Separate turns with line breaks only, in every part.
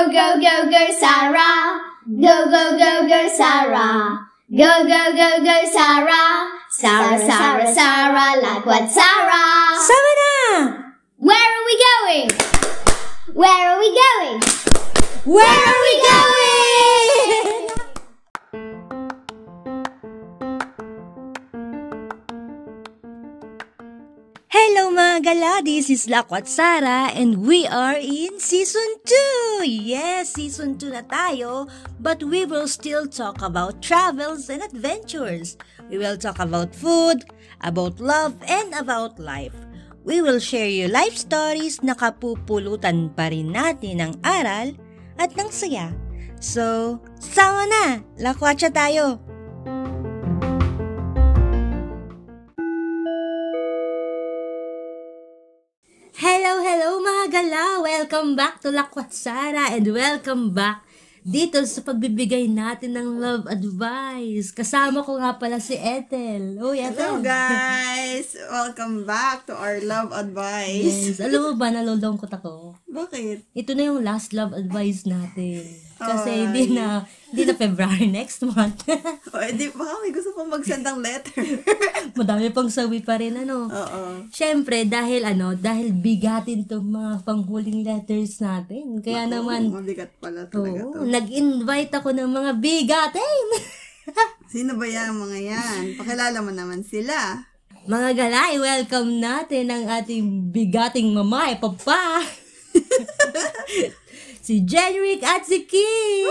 Go, go, go, go, Sarah. Go, go, go, go, Sarah. Go, go, go, go, Sarah. Sarah, Sarah, Sarah, like what Sarah?
Sama na!
Where are we going? Where are we going?
Where are we going? Mga gala, this is Lakwat Sara and we are in Season 2! Yes, Season 2 na tayo, but we will still talk about travels and adventures. We will talk about food, about love, and about life. We will share you life stories na kapupulutan pa rin natin ng aral at ng saya. So, sama na! Lakwatsa tayo! Hello, hello mga gala! Welcome back to Lakwat Sara and welcome back dito sa pagbibigay natin ng love advice. Kasama ko nga pala si Ethel. Uy,
Hello
Ethel.
guys! Welcome back to our love advice.
Yes. Alam mo ba, nalulungkot ako.
Bakit?
Ito na yung last love advice natin. Kasi
Ay.
hindi na, hindi na February next month.
O, edi, baka may gusto pang mag-send ng letter.
Madami pang sawi pa rin, ano.
Oo.
Siyempre, dahil ano, dahil bigatin to mga panghuling letters natin. Kaya naman,
Mabigat pala talaga
oo,
to.
nag-invite ako ng mga bigatin.
Sino ba yan mga yan? Pakilala mo naman sila.
mga galay, welcome natin ang ating bigating mama, eh, papa. Si Jenrick at si Kim.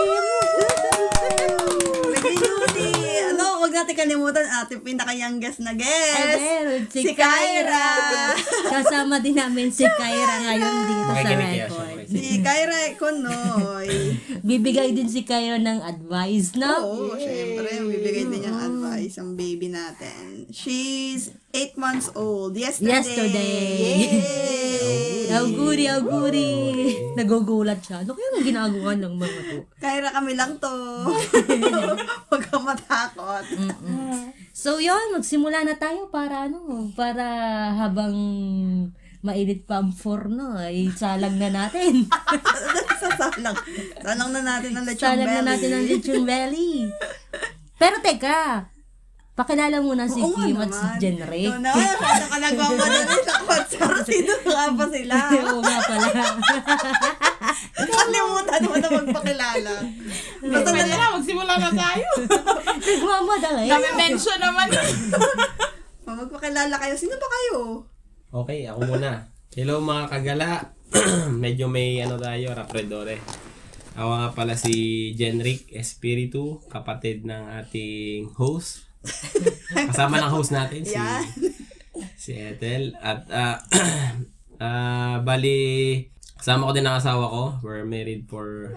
Judy! Ano, huwag natin kalimutan ating pinaka-youngest na guest.
meron, si,
Si Kyra.
Kasama din namin si Kyra ngayon dito sa record.
Si Kyra Econoy.
Bibigay din si Kyra ng advice, no?
Oo, syempre. Bibigay din yung advice ang baby natin. She's 8 months old. Yesterday.
Yesterday.
Yay!
Auguri, auguri. Nagugulat siya. Ano kaya ang ginagawa ng mga to?
Kyra kami lang to. Huwag kang matakot.
So, yon magsimula na tayo para ano, para habang mainit pa ang forno, ay salang na natin.
Sasalang. Salang na natin ang lechon
salang
belly.
na natin ang lechon belly. Pero teka, pakilala muna si
Oo
Kim at si
naman.
Jenre.
Ito na, kaya ka nagmamadali sa konsar. Sino nga ba sila?
Oo nga pala.
Kalimutan mo na magpakilala. Basta na
na, magsimula na tayo.
Nagmamadali.
Nami-mention naman.
Oh, magpakilala kayo. Sino ba kayo?
Okay, ako muna. Hello mga kagala. Medyo may ano tayo, rapredore. Ako nga pala si Jenrick Espiritu, kapatid ng ating host. Kasama ng host natin, si,
Yan.
si Ethel. At ah, ah, bali, kasama ko din ang asawa ko. We're married for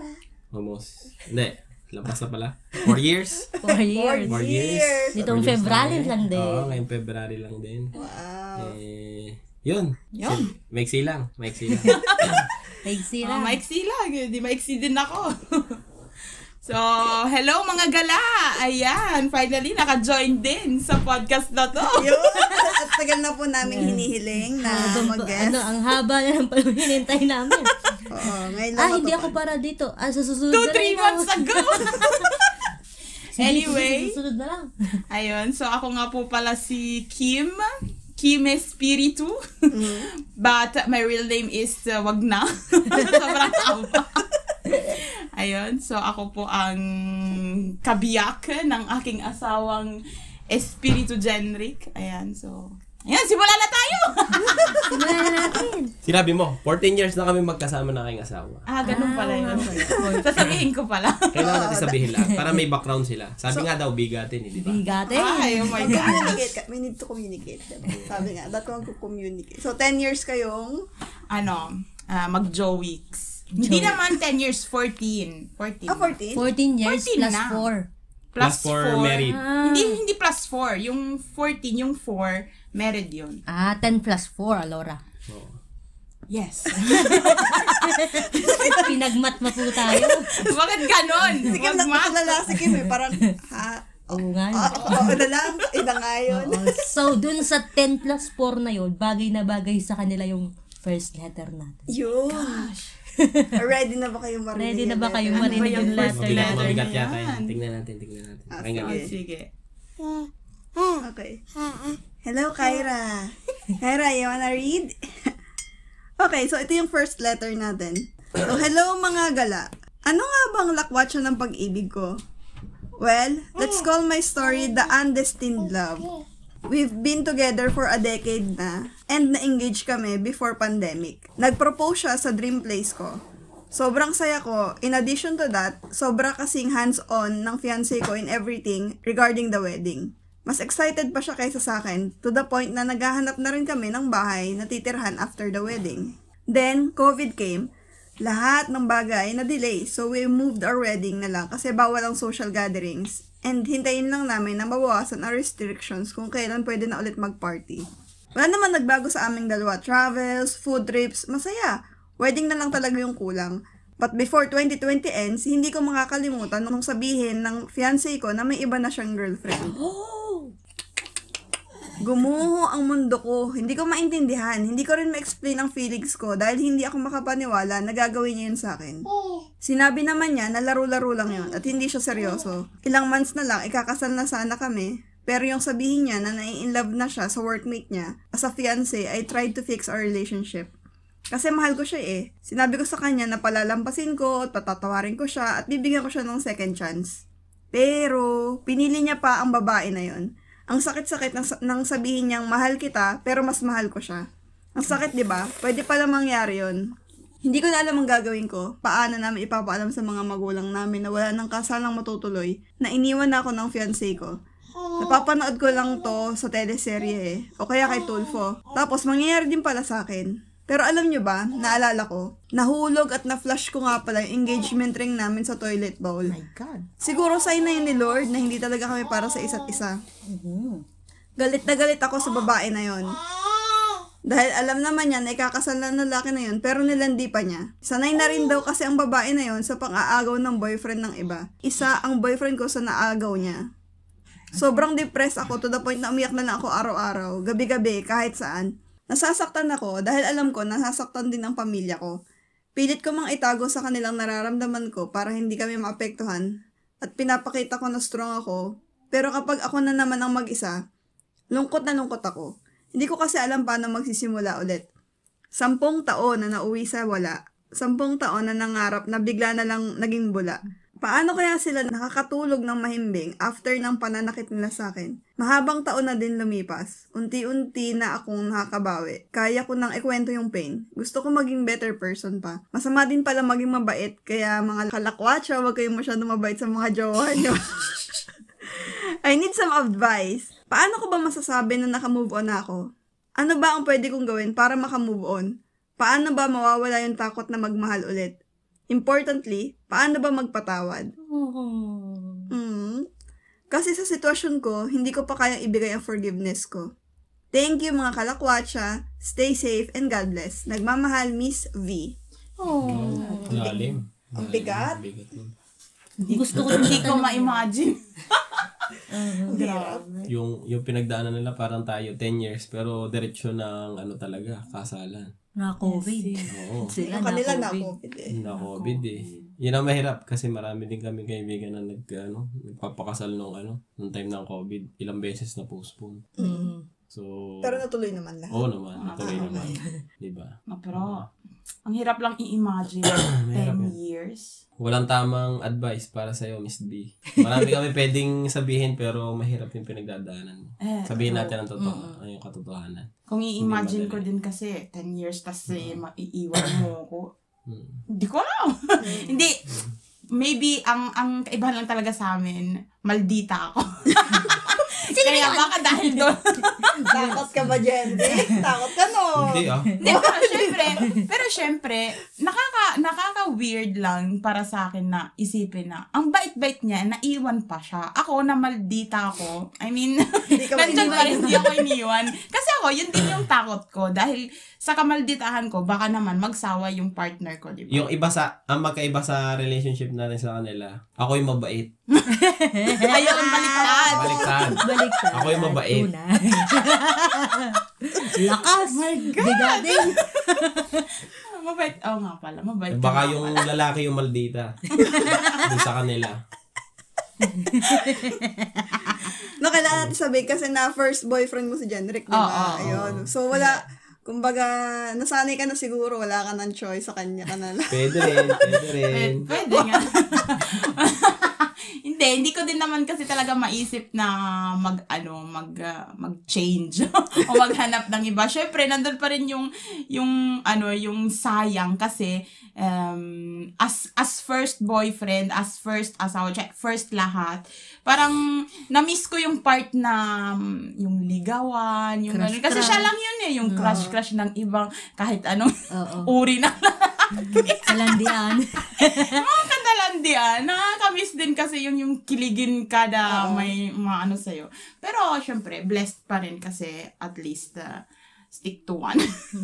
almost, hindi, lampas na pala. Four years.
Four years.
Four years.
Nitong February
na
lang din.
Oo, ngayong February lang din.
Wow.
Eh, yun.
Yun.
Maiksi lang. Maiksi lang.
Maiksi
Oh,
lang.
maiksi lang. Di maiksi din ako. so, hello mga gala! Ayan, finally naka-join din sa podcast na to.
Yun. At tagal na po namin hinihiling na
Ano,
mag-guest.
ano, ang haba na ng hinintay namin.
Oo, ngayon lang
ah, hindi ako para dito. Ah, sa susunod
Two,
na
three months ago. Anyway.
Susunod na lang.
Ayun, so ako nga po pala si Kim. Kim Espiritu. But my real name is uh, wag na. Sobrang tama. Ayun, so ako po ang kabiyak ng aking asawang Espiritu Genric. Ayan, so... Ayan, simula na tayo!
Simulan na natin.
Sinabi mo, 14 years na kami magkasama na aking asawa.
ah, ganun
Ah,
pala yun. Sasabihin ko pala.
Kailangan natin sabihin lang para may background sila. Sabi nga daw, bigatin, eh, di ba?
Bigate.
Ay, oh my God.
Ka. We need to communicate. Diba? Sabi nga, dapat mag-communicate. So, 10 years kayong
Ano, ah, mag-Joe Weeks. Hindi naman 10 years, 14. 14.
Ah, 14?
14 years
14
plus
na.
4.
Plus for
four.
married.
Ah.
Hindi, hindi plus 4. Yung 14, yung 4, married yun.
Ah, 10 plus 4, Alora.
Oo.
Yes.
Pinagmat mo po tayo.
Bakit ganon?
Si Kim,
Wag ma-
nakakilala si Kim eh. Parang, ha?
Oo nga.
Ah, Oo na lang. Ina nga yun.
Oo. So, dun sa 10 plus 4 na yun, bagay na bagay sa kanila yung first letter natin.
Yun. Ready na ba kayo marinig?
Ready na ba kayo
letter?
marinig
ba yung
letter?
Mabigat,
letter
mabigat
niya
yata
yan.
Tingnan natin, tingnan natin.
Ah,
Pakinggan natin.
sige.
Okay. Hello, Kyra. Kyra, you wanna read? okay, so ito yung first letter natin. So, hello mga gala. Ano nga bang lakwatsa ng pag-ibig ko? Well, let's call my story The Undestined Love. We've been together for a decade na and na-engage kami before pandemic. Nag-propose siya sa dream place ko. Sobrang saya ko. In addition to that, sobra kasing hands-on ng fiancé ko in everything regarding the wedding. Mas excited pa siya kaysa sa akin to the point na naghahanap na rin kami ng bahay na titirhan after the wedding. Then, COVID came. Lahat ng bagay na delay. So, we moved our wedding na lang kasi bawal ang social gatherings. And hintayin lang namin na mabawasan ang restrictions kung kailan pwede na ulit mag-party. Wala naman nagbago sa aming dalawa. Travels, food trips, masaya. Wedding na lang talaga yung kulang. But before 2020 ends, hindi ko makakalimutan nung sabihin ng fiancé ko na may iba na siyang girlfriend. Gumuho ang mundo ko. Hindi ko maintindihan. Hindi ko rin ma-explain ang feelings ko dahil hindi ako makapaniwala na gagawin niya yun sa akin. Sinabi naman niya na laro-laro lang yun at hindi siya seryoso. Ilang months na lang, ikakasal na sana kami. Pero yung sabihin niya na nai-inlove na siya sa workmate niya, as a fiancé, I tried to fix our relationship. Kasi mahal ko siya eh. Sinabi ko sa kanya na palalampasin ko at patatawarin ko siya at bibigyan ko siya ng second chance. Pero, pinili niya pa ang babae na yon. Ang sakit-sakit ng, ng sabihin niyang mahal kita, pero mas mahal ko siya. Ang sakit, di ba? Pwede pala mangyari yon. Hindi ko na alam ang gagawin ko. Paano namin ipapaalam sa mga magulang namin na wala nang kasalang matutuloy na iniwan na ako ng fiancé ko. Napapanood ko lang to sa teleserye eh. O kaya kay Tulfo. Tapos mangyayari din pala sa akin. Pero alam nyo ba, naalala ko, nahulog at na-flush ko nga pala yung engagement ring namin sa toilet bowl.
my God.
Siguro sign na yun ni Lord na hindi talaga kami para sa isa't isa. Galit na galit ako sa babae na yon. Dahil alam naman niya na ikakasal na lalaki na yon pero nilandi pa niya. Sanay na rin daw kasi ang babae na yon sa pang-aagaw ng boyfriend ng iba. Isa ang boyfriend ko sa naagaw niya. Sobrang depressed ako to the point na umiyak na lang ako araw-araw, gabi-gabi, kahit saan. Nasasaktan ako dahil alam ko nasasaktan din ang pamilya ko. Pilit ko mang itago sa kanilang nararamdaman ko para hindi kami maapektuhan at pinapakita ko na strong ako. Pero kapag ako na naman ang mag-isa, lungkot na lungkot ako. Hindi ko kasi alam paano magsisimula ulit. Sampung taon na nauwi sa wala. Sampung taon na nangarap na bigla na lang naging bula. Paano kaya sila nakakatulog ng mahimbing after ng pananakit nila sa akin? Mahabang taon na din lumipas. Unti-unti na akong nakakabawi. Kaya ko nang ikwento yung pain. Gusto ko maging better person pa. Masama din pala maging mabait. Kaya mga kalakwatsa, wag kayong masyado mabait sa mga jowa nyo. I need some advice. Paano ko ba masasabi na nakamove on ako? Ano ba ang pwede kong gawin para makamove on? Paano ba mawawala yung takot na magmahal ulit? Importantly, paano ba magpatawad?
Oh.
Hmm. Kasi sa sitwasyon ko, hindi ko pa kayang ibigay ang forgiveness ko. Thank you mga kalakwatsa. Stay safe and God bless. Nagmamahal, Miss V.
Oh.
Lalim.
Ang bigat.
Ang bigat.
Gusto ko
Hindi ko ma-imagine. Grabe.
Yung, yung pinagdaanan nila parang tayo 10 years pero diretsyo ng ano talaga, kasalan.
na COVID.
Oo.
Sila
Yung kanila
na
na
COVID.
Eh.
Na COVID eh. Yun ang mahirap kasi marami din kami kaibigan na nag, ano, nagpapakasal nung ano, nung time ng COVID. Ilang beses na postpone.
Mm.
So,
Pero natuloy naman lahat.
oo naman, natuloy naman. Diba?
Ah, Pero, ang hirap lang i-imagine.
Mahirap
10
yan.
years.
Walang tamang advice para sa'yo, Miss B. Marami kami pwedeng sabihin pero mahirap yung pinagdadaanan mo.
Eh,
Sabihin natin ang totoo, ano yung katotohanan.
Kung i-imagine ko
madali.
din kasi, 10 years, tas eh, maiiwan mo ko.
Hmm.
Hindi ko alam. Hindi. Maybe, ang ang kaibahan lang talaga sa amin, maldita ako. Kaya baka dahil doon.
Takot ka ba, Jen? Takot ka no?
Hindi ah.
Di ba? Syempre, pero syempre, nakaka, nakaka-weird lang para sa akin na isipin na, ang bait-bait niya, naiwan pa siya. Ako na maldita ako. I mean,
Hindi
nandyan pa rin, hindi ako iniwan. Kasi ako, yun din yung takot ko. Dahil sa kamalditahan ko, baka naman magsawa yung partner ko, di ba?
Yung iba sa, ang magkaiba sa relationship natin sa kanila, ako yung mabait.
Ayun, baliktad.
Baliktad.
Baliktad.
Ako yung mabait.
Tunay. Lakas.
Oh my God.
Bigating.
mabait. Oo nga pala, mabait. ka
Baka
nga
yung
pala.
lalaki yung maldita. Doon sa kanila.
No, kailangan natin sabihin kasi na first boyfriend mo si Jenrick, di ba?
Oo, oo,
Ayun. So, wala, kumbaga, nasanay ka na siguro, wala ka ng choice sa kanya ka na lang.
Pwede rin, pwede rin.
Pwede, pwede nga. hindi, hindi ko din naman kasi talaga maisip na mag, ano, mag, ah, mag-change o maghanap ng iba. Syempre, nandun pa rin yung, yung, ano, yung sayang kasi, um, as, as first boyfriend, as first asawa, first lahat, parang, na-miss ko yung part na, um, yung ligawan, yung,
Crush,
ano, kasi
crush.
siya lang yun eh, yung crush-crush ng ibang, kahit anong
Oo.
uri na
Kalandian.
mga kandalandian, nakakamiss din kasi yung yung kiligin kada may maano sa'yo. Pero, syempre, blessed pa rin kasi at least uh, stick to one.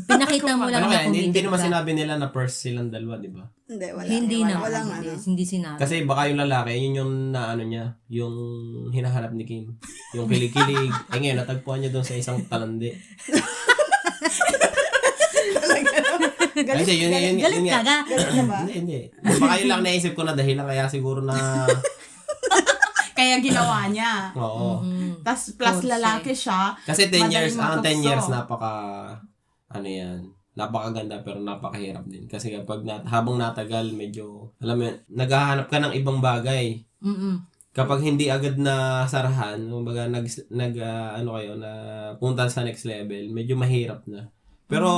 Pinakita mo lang
Ano
na
hindi, hindi naman sinabi nila na first silang dalawa, di ba?
Hindi, wala.
Hindi
wala,
naman.
Walang
hindi,
ano.
hindi sinabi.
Kasi baka yung lalaki, yun yung na ano niya, yung hinahanap ni Kim. Yung kilig-kilig. Ay ngayon, natagpuan niya doon sa isang talandi. Ay, hindi, yun, yun, yun,
Galit
yun
ka ga.
Galit ka ba?
Hindi, hindi. Baka yun lang naisip ko na dahilan kaya siguro na,
Kaya ginawa niya.
oo.
Mm.
Tas plus lalaki siya.
Kasi 10 years, ang 10
matukso.
years, napaka, ano yan, napakaganda pero napakahirap din. Kasi kapag nat, habang natagal, medyo, alam mo yun, naghahanap ka ng ibang bagay.
Mm-mm.
Kapag hindi agad na sarahan, kumbaga nag, nag ah, ano kayo, na punta sa next level, medyo mahirap na. Pero,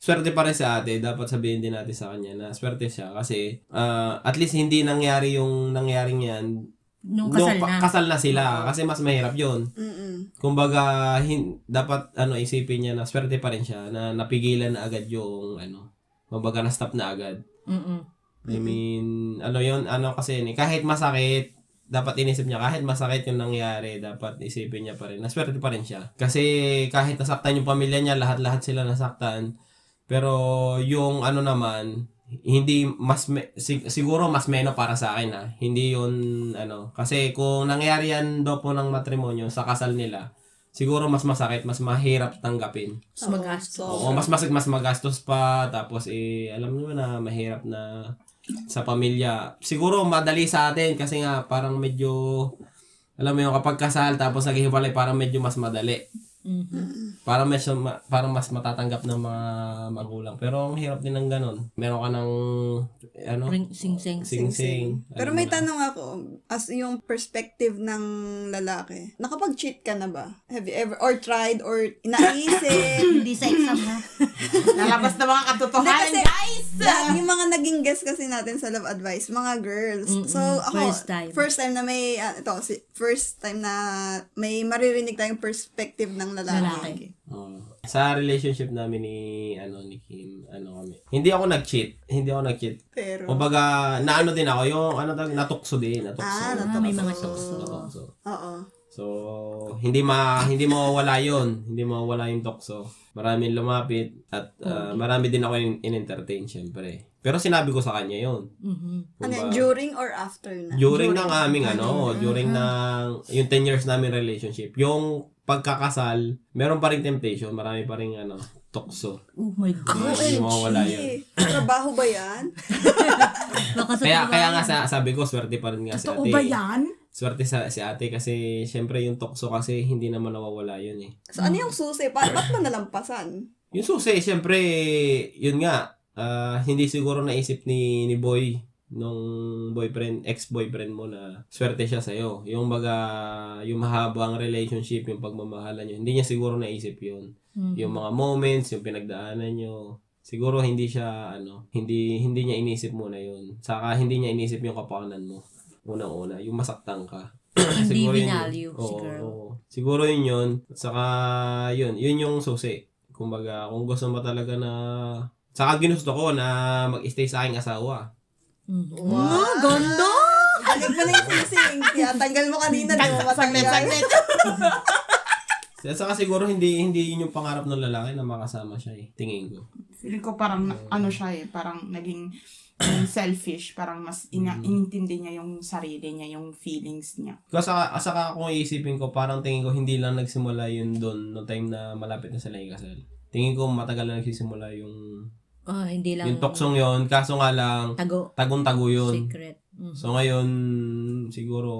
swerte pa rin sa ate, dapat sabihin din natin sa kanya na swerte siya kasi ah, at least hindi nangyari yung nangyaring yan
Nung kasal
nung pa-
na.
kasal na sila kasi mas mahirap yun.
Mm-mm.
Kumbaga, hin, dapat ano isipin niya na swerte pa rin siya na napigilan na agad yung ano, kumbaga na-stop na agad.
Mm-mm.
I mean, ano yon ano kasi ni kahit masakit, dapat inisip niya kahit masakit yung nangyari, dapat isipin niya pa rin. Naswerte pa rin siya. Kasi kahit nasaktan yung pamilya niya, lahat-lahat sila nasaktan. Pero yung ano naman, hindi mas me- sig- siguro mas meno para sa akin ha. Hindi yun ano kasi kung nangyari yan daw po ng matrimonyo sa kasal nila, siguro mas masakit, mas mahirap tanggapin.
Mas magastos.
Oo, mas mas mas magastos pa tapos eh alam niyo na mahirap na sa pamilya. Siguro madali sa atin kasi nga parang medyo alam mo yung kapag kasal tapos naghihiwalay parang medyo mas madali.
Mhm.
Parang medyo ma- parang mas matatanggap ng mga magulang. Pero ang hirap din ng ganun. Meron ka ng ano,
Ring, sing, sing.
sing-sing.
Pero may tanong ako, as yung perspective ng lalaki, nakapag-cheat ka na ba? Have you ever, or tried, or inaisip?
Hindi sa exam ha.
Lalabas na mga katotohanan, guys!
Guest kasi natin sa Love Advice, mga girls.
Mm-mm,
So, ako,
first time.
first time na may, ah, ito, si, first time na may maririnig tayong perspective ng lalaki.
Lalaki.
Oo. sa relationship namin ni ano ni Kim, ano kami. Hindi ako nag-cheat. Hindi ako nag-cheat.
Pero,
Kumbaga, naano din ako, yung ano tawag, natukso din, natukso.
Ah,
Ah, may mga
natukso.
tukso.
Natukso.
oo.
So, hindi ma hindi mawawala 'yon. Hindi mawawala yung tokso. Maraming lumapit at uh, marami din ako in- in-entertain syempre. Pero sinabi ko sa kanya 'yon.
Mhm.
Ano yun, during or after na?
during ng aming ano, during ng yung 10 years namin relationship, yung pagkakasal, meron pa ring temptation, marami pa ring ano, tokso.
Oh my God.
Hindi mawawala 'yun.
Trabaho ba yan?
Kaya kaya nga sa, sabi ko swerte pa rin nga si
Totoo
ate.
ba yan?
Swerte sa si ate kasi syempre yung tokso kasi hindi naman nawawala 'yun eh.
So, ano yung susi? Pa ba't mo nalampasan?
Yung susi, syempre, yun nga, ah, hindi siguro naisip ni, ni Boy nung boyfriend, ex-boyfriend mo na swerte siya sa'yo. Yung baga, yung mahabang relationship, yung pagmamahalan nyo, hindi niya siguro naisip yun.
Mhm.
Yung mga moments, yung pinagdaanan nyo, siguro hindi siya, ano, hindi, hindi niya inisip muna yun. Saka hindi niya inisip yung kapakanan mo. Unang-una, yung masaktan ka.
Hindi
yun
binalue
yun.
si
Oo, oo. Siguro yun yun. Saka yun, yun yung susi. Kumbaga, kung gusto mo talaga na... Saka ginusto ko na mag-stay sa aking asawa.
Mhm.
Wow!
Ah, ganda!
Balik mo na yung sising. Kaya tanggal mo kanina, di mo
Saglit,
matanggal.
saglit.
Saka siguro hindi hindi yun yung pangarap ng lalaki na makasama siya eh. Tingin ko.
Feeling ko parang, na- ano siya eh, parang naging um, selfish. Parang mas ina- inintindi niya yung sarili niya, yung feelings niya.
Kasi saka, saka kung iisipin ko, parang tingin ko hindi lang nagsimula yun doon no time na malapit na sila ikasal. Tingin ko matagal na nagsisimula yung
Ah, hindi lang.
Yung toksong yon kaso nga lang,
Tago.
tagong-tago yun.
Secret. Mm.
So ngayon, siguro,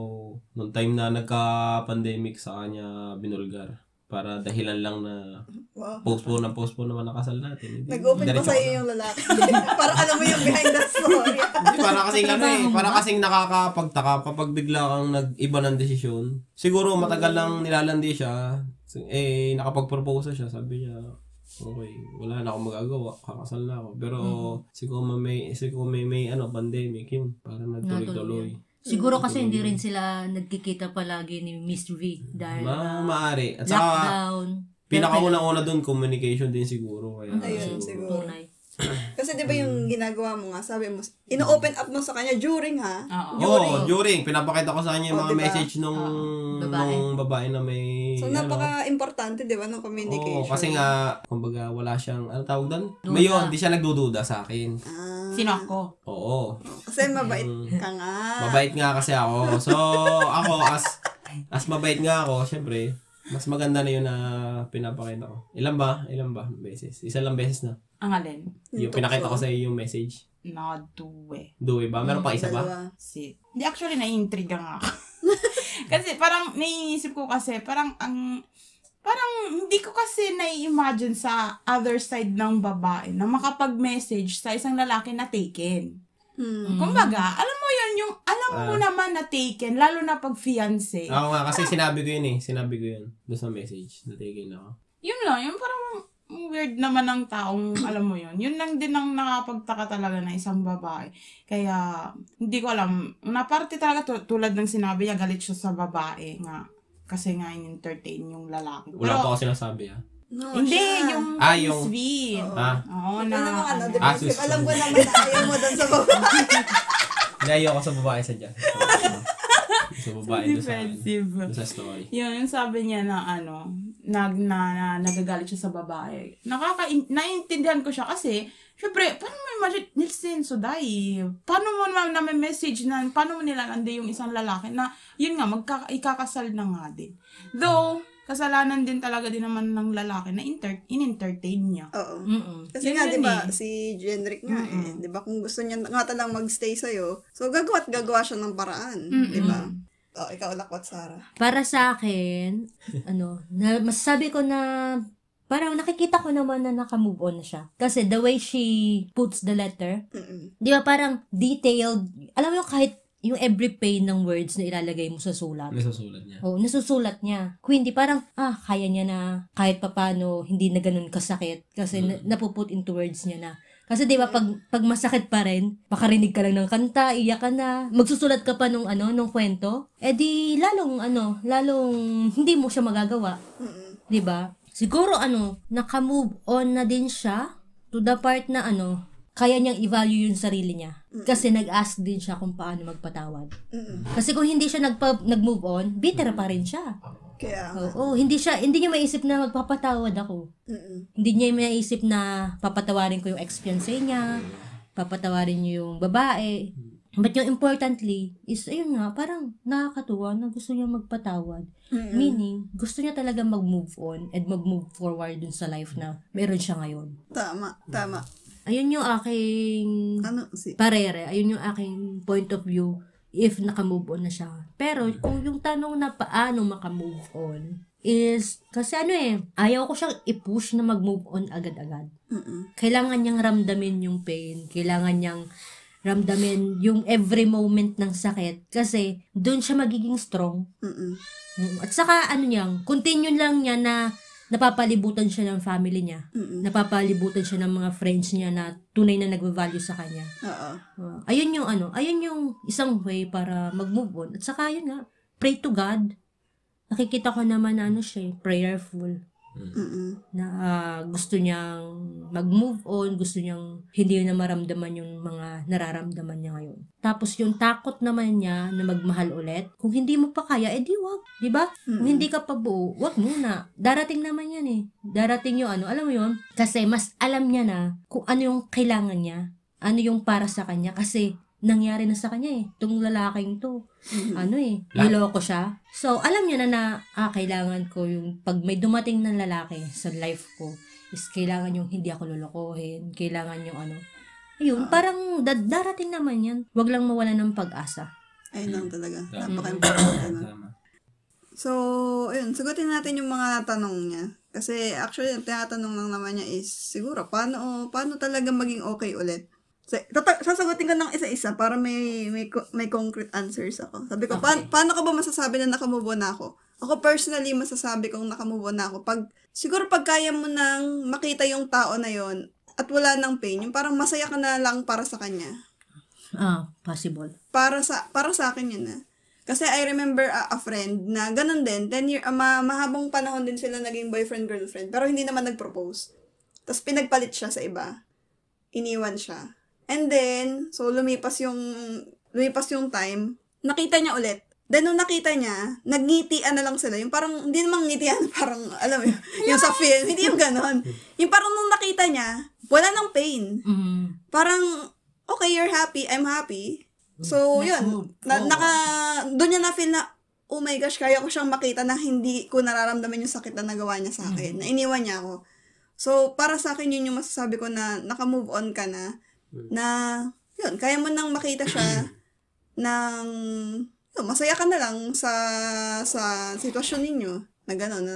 nung time na nagka-pandemic sa kanya, binulgar. Para dahilan lang na
Wow.
postpone na postpone naman nakasal natin. Hindi,
Nag-open pa
ka na.
yung lalaki. para alam mo yung behind the story.
Hindi, para kasing ano eh, para kasing nakakapagtaka kapag bigla kang nag-iba ng desisyon. Siguro matagal lang nilalandi siya, eh nakapag-propose siya, sabi niya, okay, wala na akong magagawa, kakasal na ako. Pero siguro may, siguro may, may ano, pandemic yun, para nagtuloy-tuloy.
Siguro kasi hindi rin sila nagkikita palagi ni Miss V dahil
Ma,
uh,
maari. At saka,
lockdown.
pinakauna-una doon, communication din siguro. Kaya,
Ayun, siguro.
Tunay.
Kasi di ba yung ginagawa mo nga, sabi mo, ino-open up mo sa kanya during ha?
Oo.
Oo, during. Pinapakita ko sa kanya yung
Oh,
mga
diba?
message nung,
Babae.
nung babae na may...
So,
ano,
napaka-importante, di ba, ng communication.
Oo, kasi nga, kumbaga, wala siyang, ano tawag doon?
Duda.
Mayon, hindi siya nagdududa sa akin.
Ah,
Sino ako?
Oo.
kasi mabait
Mm.
ka nga.
Mabait nga kasi ako. So, ako, as, as mabait nga ako, syempre, mas maganda na yun na pinapakita ko. Ilan ba? Ilan ba? Beses. Isa lang beses na.
Ang alin?
Yung pinakita ko sa iyo yung message.
Not do eh.
Do, ba? Meron pa isa ba?
Dalawa.
Si. Hindi, actually, naiintriga nga ako. kasi parang, naiisip ko kasi, parang ang, parang hindi ko kasi nai-imagine sa other side ng babae na makapag-message sa isang lalaki na taken.
Hmm.
Kumbaga, alam mo yun, yung alam mo
Ah.
naman na taken, lalo na pag fiancé.
Ako nga, kasi sinabi ko yun eh. Sinabi ko yun. Doon sa message. Natigil ako.
Yun lang, yung parang weird naman ng taong, alam mo yun. Yun lang din ang nakapagtaka talaga na isang babae. Kaya, hindi ko alam. Una parte talaga, tu- tulad ng sinabi niya, galit siya sa babae nga. Kasi nga, in-entertain yung lalaki.
Wala pa ako sinasabi ah.
No,
hindi,
siya.
yung
Ah,
Miss
yung-
V.
Ah.
Oo,
Ano
na.
naman, ano,
ano.
Ah,
defensive.
sus-
Alam ko naman na ayaw mo doon sa babae.
Hindi, ayoko sa babae sa dyan. sa babae doon sa,
Defensive.
doon sa story.
Yun, yung sabi niya na ano, nag, na, na, nagagalit siya sa babae. Nakaka, naiintindihan ko siya kasi, syempre, paano mo imagine, Nilsen Suday, paano mo naman na may message na, paano mo nilalandi yung isang lalaki na, yun nga, magka, ikakasal na nga din. Though, kasalanan din talaga din naman ng lalaki na inter, in-entertain niya.
Oo.
Mm-mm.
Kasi
Yun
nga, di ba,
eh.
si Jenrick nga eh, di ba, kung gusto niya nga talang magstay sa'yo, so gagawa't gagawa siya ng paraan, di ba? Oh, ikaw lakwat, Sarah.
Para sa akin, ano, na, masasabi ko na parang nakikita ko naman na naka-move on na siya. Kasi the way she puts the letter,
Mm-mm.
di ba parang detailed, alam mo yung kahit yung every pain ng words na ilalagay mo sa sulat.
Nasusulat niya.
Oh, nasusulat niya. Kung hindi parang, ah, kaya niya na kahit papano, hindi na ganun kasakit. Kasi na, napuput into words niya na. Kasi di ba pag, pag masakit pa rin, makarinig ka lang ng kanta, iyak ka na, magsusulat ka pa nung ano, nung kwento, eh di lalong ano, lalong hindi mo siya magagawa.
Mm-mm.
Di ba? Siguro ano, naka-move on na din siya to the part na ano, kaya niyang i-value yung sarili niya. Kasi nag-ask din siya kung paano magpatawad.
Mm-mm.
Kasi kung hindi siya nagpa, nag-move on, bitter pa rin siya.
Kaya,
Oo, hindi siya, hindi niya maisip na magpapatawad ako.
mm-mm.
Hindi niya maisip na papatawarin ko yung ex-fiancé niya, papatawarin niyo yung babae. But yung importantly is, ayun nga, parang nakakatuwa na gusto niya magpatawad.
Mm-mm.
Meaning, gusto niya talaga mag-move on and mag-move forward dun sa life na meron siya ngayon.
Tama, tama.
Ayun yung aking
Ano, si,
parere. Ayun yung aking point of view if naka-move on na siya. Pero kung yung tanong na paano maka-move on is, kasi ano eh, ayaw ko siyang i-push na mag-move on agad-agad.
mm
Kailangan niyang ramdamin yung pain. Kailangan niyang ramdamin yung every moment ng sakit. Kasi doon siya magiging strong.
mm
Mm, At saka ano niyang, continue lang niya na napapalibutan siya ng family niya.
mm
Napapalibutan siya ng mga friends niya na tunay na nagva-value sa kanya.
Oo.
Uh, ayun yung ano, ayun yung isang way para mag-move on. At saka yun nga, pray to God. Nakikita ko naman na ano siya, eh, prayerful.
mm
Na ah, gusto niyang mag-move on, gusto niyang hindi na maramdaman yung mga nararamdaman niya ngayon. Tapos yung takot naman niya na magmahal ulit, kung hindi mo pa kaya, edi wag. Di ba? Kung hindi ka pa buo, wag muna. Darating naman yan eh. Darating yung ano, alam mo yun? Kasi mas alam niya na kung ano yung kailangan niya, ano yung para sa kanya. Kasi nangyari na sa kanya eh. Itong lalaking to, ano eh, niloko siya. So, alam niya na na, ah, kailangan ko yung, pag may dumating na lalaki sa life ko, is kailangan yung hindi ako lolokohin, kailangan yung ano. Ayun, parang da- darating naman yan. Huwag lang mawala ng pag-asa.
Ayun lang talaga.
Tama.
Napaka-important. ano. So, ayun, sagutin natin yung mga tanong niya. Kasi actually, yung tinatanong lang naman niya is, siguro, paano, paano talaga maging okay ulit? So, tata- sasagutin ko ng isa-isa para may, may, may concrete answers ako. Sabi ko, "Pa- paano ka ba masasabi na nakamove on na ako? Ako personally, masasabi kong nakamove on na ako. Pag, siguro pag kaya mo nang makita yung tao na yon at wala nang pain, yung parang masaya ka na lang para sa kanya
Ah, possible.
para sa para sa akin yun na. Kasi I remember a, a friend na ganun din, 10 year, ah, ma, mahabang panahon din sila naging boyfriend-girlfriend, pero hindi naman nag-propose. Tapos pinagpalit siya sa iba. Iniwan siya. And then, so lumipas yung, lumipas yung time, nakita niya ulit. Then, nung nakita niya, nagngitian na lang sila. Yung parang, hindi namang ngitian, parang, alam mo yun, yung sa film, hindi yung ganon. Yung parang nung nakita niya, wala nang pain
Mm.
parang, okay, you're happy, I'm happy. So,
Let's
yun.
move
Na,
forward.
naka, doon niya na-feel na, oh my gosh, kaya ko siyang makita na hindi ko nararamdaman yung sakit na nagawa niya sa akin. Na iniwan niya ako. So, para sa akin, yun yung masasabi ko na naka-move on ka na. Na, yun, kaya mo nang makita siya ng, yun, masaya ka na lang sa, sa sitwasyon ninyo. Na gano'n, na,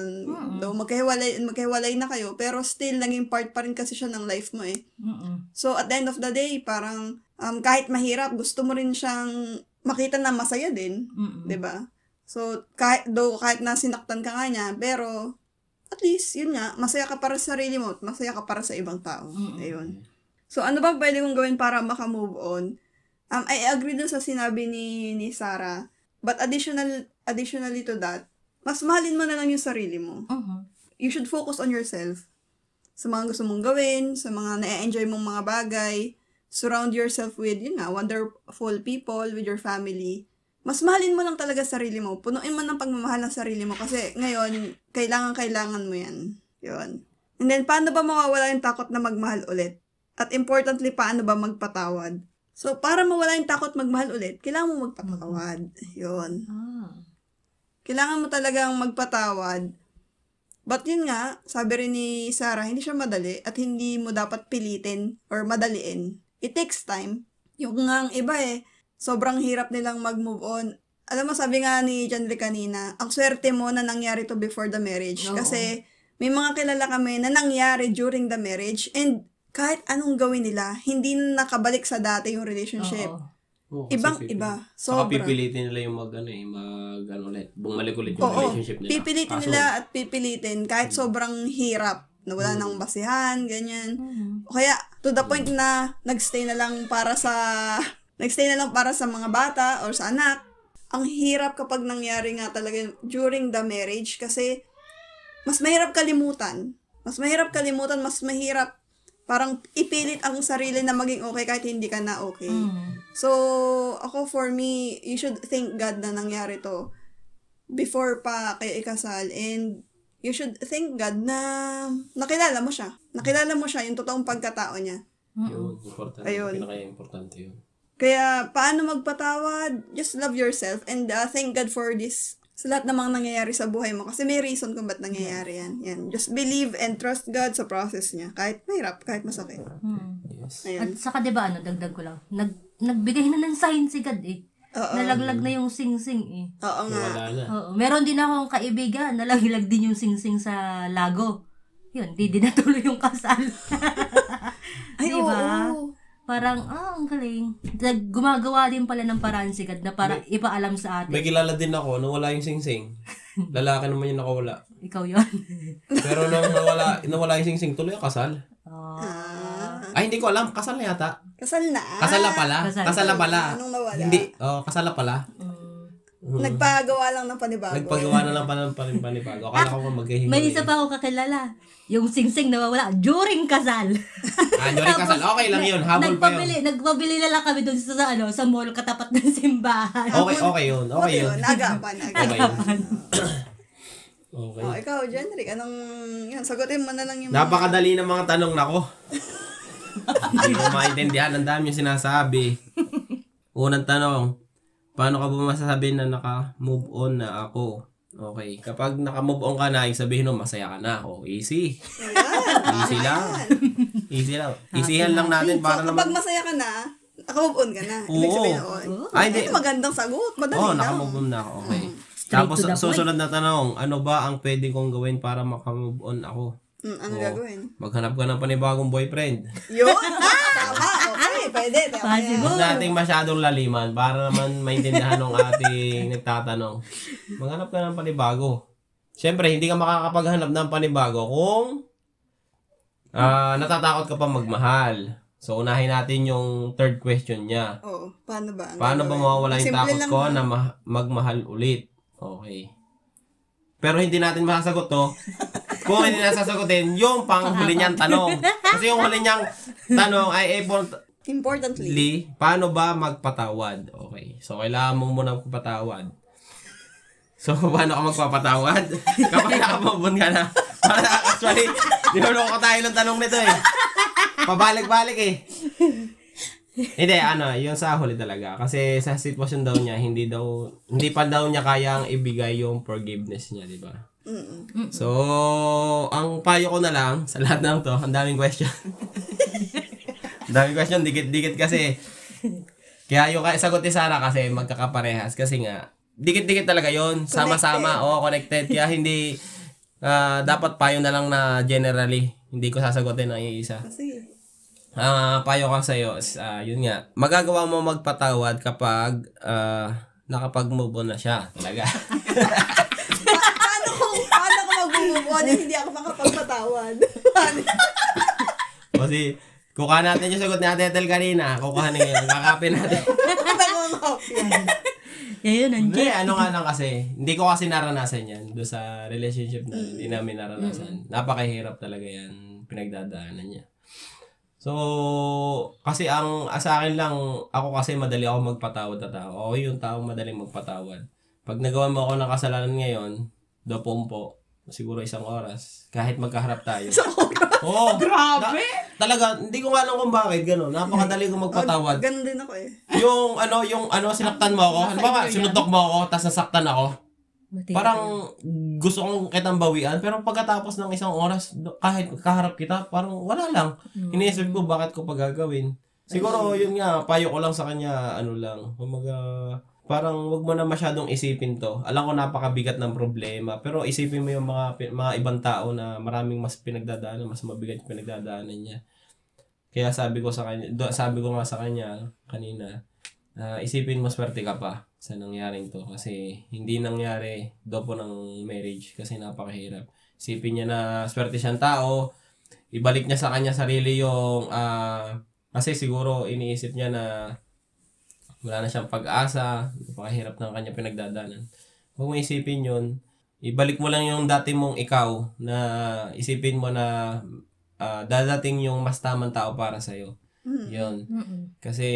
though magkahiwalay, magkahiwalay na kayo, pero still, naging part pa rin kasi siya ng life mo eh.
Mm-mm.
So, at the end of the day, parang um, kahit mahirap, gusto mo rin siyang makita na masaya din.
Mm-mm.
'di ba? So, kahit, though, kahit na sinaktan ka nga niya, pero at least, yun nga, masaya ka para sa sarili mo at masaya ka para sa ibang tao. Ayun. So, ano ba pwede kong gawin para makamove on? Um, I agree dun sa sinabi ni, ni Sarah. But additional, additionally to that, mas mahalin mo na lang yung sarili mo
Mhm.
you should focus on yourself. Sa mga gusto mong gawin, sa mga na-enjoy mong mga bagay. Surround yourself with, yun nga, wonderful people, with your family. Mas mahalin mo lang talaga sarili mo. Punuin mo ng pagmamahal ng sarili mo kasi ngayon, kailangan-kailangan mo yan. Yun. And then, paano ba mawawala yung takot na magmahal ulit? At importantly, paano ba magpatawad? So, para mawala yung takot magmahal ulit, kailangan mo magpatawad. Yun
Ah.
kailangan mo talagang magpatawad. But yun nga, sabi rin ni Sarah, hindi siya madali at hindi mo dapat pilitin or madaliin. It takes time. Yung nga ang iba eh, sobrang hirap nilang mag-move on. Alam mo, sabi nga ni Lee kanina, ang swerte mo na nangyari to before the marriage.
Oo.
Kasi may mga kilala kami na nangyari during the marriage and kahit anong gawin nila, hindi na nakabalik sa dati yung relationship.
Oo.
Kasi
Ibang
pipili-
iba.
Saka
Sobra.
pipilitin nila yung mag, ano eh, mag, ano ulit, bumalik ulit yung
Oo,
relationship nila.
pipilitin
Kaso,
nila at pipilitin kahit sobrang hirap na wala nang basihan, ganyan.
Mhm.
O kaya, to the point na nagstay na lang para sa, nagstay na lang para sa mga bata or sa anak. Ang hirap kapag nangyari nga talaga during the marriage kasi mas mahirap kalimutan. Mas mahirap kalimutan, mas mahirap parang ipilit ang sarili na maging okay kahit hindi ka na okay.
Mm.
So, ako for me, you should thank God na nangyari to before pa kayo ikasal and you should thank God na nakilala mo siya. Nakilala mo siya, yung totoong pagkatao niya.
Yun, importante.
Ayun.
Pinaka-importante yun.
Kaya, paano magpatawad? Just love yourself and uh, thank God for this sa lahat ng mga nangyayari sa buhay mo. Kasi may reason kung ba't nangyayari yan. yan. Just believe and trust God sa process niya. Kahit mahirap, kahit masakit.
Mm.
Yes.
Ayun.
At saka 'di ba ano, dagdag ko lang. Nag nagbigay na ng sign si God eh.
Oo.
Nalaglag na yung sing-sing eh.
Oo nga.
Wala na.
Oo. Meron din akong kaibigan, nalaglag din yung sing-sing sa lago. Yun, di din natuloy yung kasal.
Ay,
Di ba?
oo.
Parang, ah, ang galing. Nag- Gumagawa din pala ng paraan si God na para ipaalam sa atin.
May kilala din ako, nawala yung singsing. Lalaki naman yung nakawala.
Ikaw yon
Pero nung nawala, nawala yung singsing, tuloy ang kasal.
oh.
Ah,
Ay, hindi ko alam. Kasal na yata.
kasal na.
Kasal na pala.
Kasal.
Kasal na pala.
Anong nawala?
Hindi. Oh, kasal na pala.
Mm.
Nagpagawa lang ng panibago.
Nagpagawa na lang pala ng panibago. Akala ko maghihingi.
May isa pa ako kakilala. Yung sing-sing nawawala during kasal.
Ah, during kasal. Okay lang yun. Habol pa yun.
nagpabili na lang kami doon sa, sa, ano, sa mall katapat ng simbahan.
Okay, okay yun. Okay
Okay
yun.
yun. Agapan, agapan.
Okay.
Oh, ikaw, Jenrick, anong, yun, sagutin mo na lang yung
Napakadali ng mga tanong nako. Hindi ko maintindihan. Ang dami yung sinasabi. Unang tanong, paano ka ba masasabi na naka-move on na ako? Okay. Kapag nakamove on ka na, yung sabihin mo, masaya ka na. Oh, easy. Easy lang. Easy lang. Easyhan lang natin
So,
para
kapag
naman.
masaya ka na, nakamove on ka na. Ibig
Oo.
sabihin, oh,
Ay, hindi.
Ay, magandang sagot. Madali
Oo, oh,
lang.
nakamove on na ako. Okay.
Straight
Tapos, susunod na tanong, ano ba ang pwede kong gawin para makamove on ako?
Mm, ano
Oo.
gagawin?
Maghanap ka ng panibagong boyfriend.
Yun! Tama! Pwede. Yan.
Huwag nating masyadong laliman para naman maintindihan ng ating nagtatanong. Maghanap ka ng panibago. Siyempre, hindi ka makakapaghanap ng panibago kung ah natatakot ka pa magmahal. So, unahin natin yung third question niya.
Oo, paano ba? Ang
Paano ba
gagawin?
mawawala yung
Simple
takot
lang
ko na ma- magmahal ulit? Okay. Pero hindi natin masasagot to. Kung hindi na sasagutin, yung panghuli niyang tanong. Kasi yung huli niyang tanong ay
Importantly.
Lee, paano ba magpatawad? Okay. So, kailangan mo muna magpatawad. So, paano ka magpapatawad? Kapag nakamabon ka na. Para actually, dinuloko tayo ng tanong nito eh. Pabalik-balik eh. Hindi, ano, yung sa huli talaga. Kasi sa sitwasyon daw niya, hindi daw, hindi pa daw niya kayang ibigay yung forgiveness niya, di ba? So, ang payo ko na lang sa lahat ng to, ang daming question. Ang daming question, dikit-dikit kasi. Kaya yung sagot ni Sarah kasi magkakaparehas kasi nga, dikit-dikit talaga yon sama-sama, oo, connected. Kaya hindi, ah, dapat payo na lang na generally, hindi ko sasagutin ng isa.
Kasi,
Ah, payo ko sa iyo, yun nga. Magagawa mo magpatawad kapag ah, nakapag-move on na siya, talaga.
pa- paano paano kung mag-move on hindi ako makapagpatawad?
Kasi, kukuha natin yung sagot ni Ate Ethel kanina. Kukuha niya yun. Kakapin natin.
Yun,
Hindi,
nandiyan.
ano nga lang kasi. Hindi ko kasi naranasan yan. Doon sa relationship na hindi namin naranasan. Napakahirap talaga yan. Pinagdadaanan niya. So, kasi ang ah, sa akin lang, ako kasi madali ako magpatawad na tao. Ako yung taong madaling magpatawad. Pag nagawa mo ako ng kasalanan ngayon, do pompo, siguro isang oras, kahit magkaharap tayo. Oo.
Grabe!
Na- talaga, hindi ko nga alam kung bakit gano'n. Napakadali ko magpatawad.
Ganun din ako eh.
yung ano, yung ano, sinaktan mo ako. Ano ba, sinuntok mo ako, tapos nasaktan ako.
Mati-
Parang gusto kong kitang bawian, pero pagkatapos ng isang oras, kahit kaharap kita, parang wala lang. Iniisip ko, bakit ko pa gagawin? Siguro, yun nga, payo ko lang sa kanya, ano lang, kumaga, parang wag mo na masyadong isipin to. Alam ko napakabigat ng problema, pero isipin mo yung mga mga ibang tao na maraming mas pinagdadaanan, mas mabigat yung pinagdadaanan niya. Kaya sabi ko sa kanya, do, sabi ko nga sa kanya kanina, ah, isipin mo swerte ka pa sa nangyaring to kasi hindi nangyari do po ng marriage kasi napakahirap. Isipin niya na swerte siyang tao, ibalik niya sa kanya sarili yung ah, kasi siguro iniisip niya na wala na siyang pag-asa, napakahirap ng kanya pinagdadaanan. Huwag mo isipin yun, ibalik mo lang yung dati mong ikaw na isipin mo na ah, dadating yung mas tamang tao para sa'yo.
Mm.
Yun. Kasi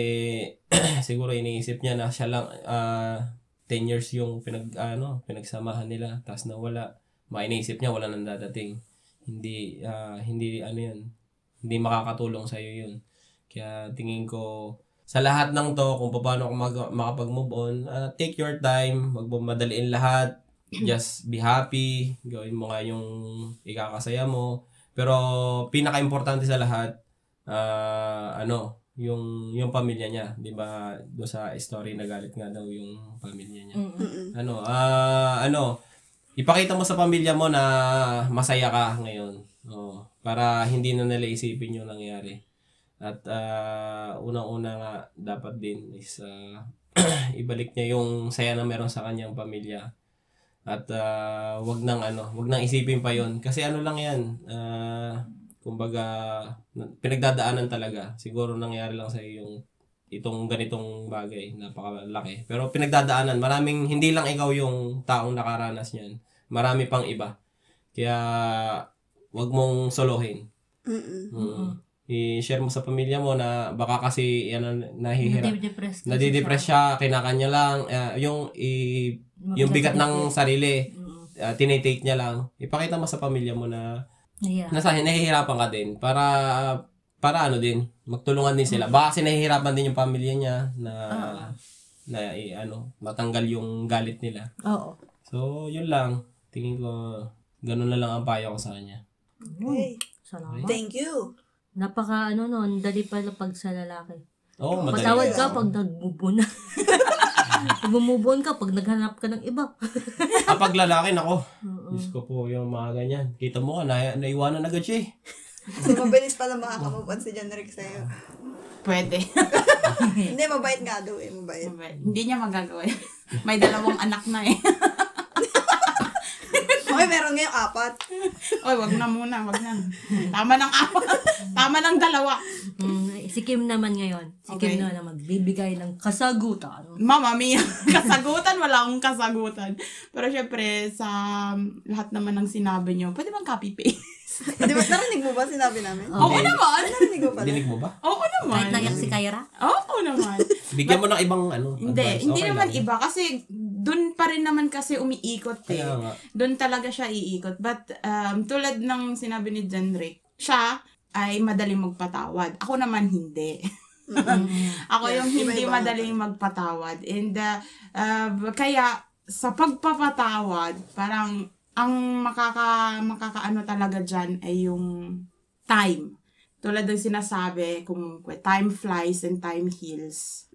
siguro iniisip niya na siya lang ah 10 years yung pinag ano, pinagsamahan nila tapos nawala. Mainiisip niya wala nang dadating. Hindi ah, hindi ano 'yun. Hindi makakatulong sa iyo 'yun. Kaya tingin ko sa lahat ng to kung paano ako mag- makapag-move on, ah, take your time, wag mo madaliin lahat. Just be happy, gawin mo nga yung ikakasaya mo. Pero pinaka-importante sa lahat, ah ano, yung yung pamilya niya, 'di ba? Do sa story na galit nga daw yung pamilya niya.
Mm-mm.
Ano, ah ano, ipakita mo sa pamilya mo na masaya ka ngayon. Oh, para hindi na nila isipin yung nangyari. At ah, unang-una nga dapat din is ah, ibalik niya yung saya na meron sa kanyang pamilya. At ah, wag nang ano, wag nang isipin pa 'yon kasi ano lang 'yan. ah kumbaga pinagdadaanan talaga. Siguro nangyari lang sa yung itong ganitong bagay, napakalaki. Pero pinagdadaanan, maraming hindi lang ikaw yung taong nakaranas niyan. Marami pang iba. Kaya wag mong solohin.
Mm-mm.
Mm. I-share mo sa pamilya mo na baka kasi yan ang nahihirap.
Nadidepress
Nadidepress siya, kinakanya lang, ah, yung i- yung bigat ng sarili, uh, tinitake niya lang. Ipakita mo sa pamilya mo na
Yeah.
nasa nahihirapan ka din para para ano din, magtulungan din sila. Baka kasi nahihirapan din yung pamilya niya na na i- ano, matanggal yung galit nila.
Oo.
So So, yun lang. Tingin ko, ganun na lang ang payo ko sa kanya.
Hey,
Salamat.
thank you.
Napaka ano nun, dali pala pag sa lalaki.
Oo, madali.
Patawad ka pag nag-move na. Nag-move ka pag naghanap ka ng iba.
Kapag lalaki, nako. Diyos ko po yung mga ganyan. Kita mo ka, na, naiwanan agad siya eh.
So, mabilis pala makakamove on si John Rick sa'yo.
Pwede.
Hindi, mabait nga daw eh, mabait.
Hindi niya magagawa. May dalawang anak na eh.
Okay, meron ngayong apat.
Oy, wag na muna, wag na. Tama ng apat. Tama ng dalawa.
Mm, si Kim naman ngayon. Si
Okay.
Kim na naman magbibigay ng kasagutan.
Mama mia, kasagutan, wala akong kasagutan. Pero syempre, sa lahat naman ng sinabi niyo, pwede bang copy-paste?
Di ba, narinig mo ba sinabi namin?
Oo naman!
Narinig mo pala.
Dinig mo ba?
Oo naman!
Kahit naiyak si Kyra.
Oo naman!
Bigyan mo ng ibang ano.
Hindi,
advice.
hindi
Okay
naman
lang.
iba kasi doon pa rin naman kasi umiikot eh. Doon talaga siya iikot. But um, tulad ng sinabi ni Jenrick, siya ay madaling magpatawad. Ako naman hindi. Ako yung hindi madaling magpatawad. And uh, uh, kaya sa pagpapatawad, parang ang makaka makakaano talaga diyan ay yung time. Tulad ng sinasabi, kung time flies and time heals.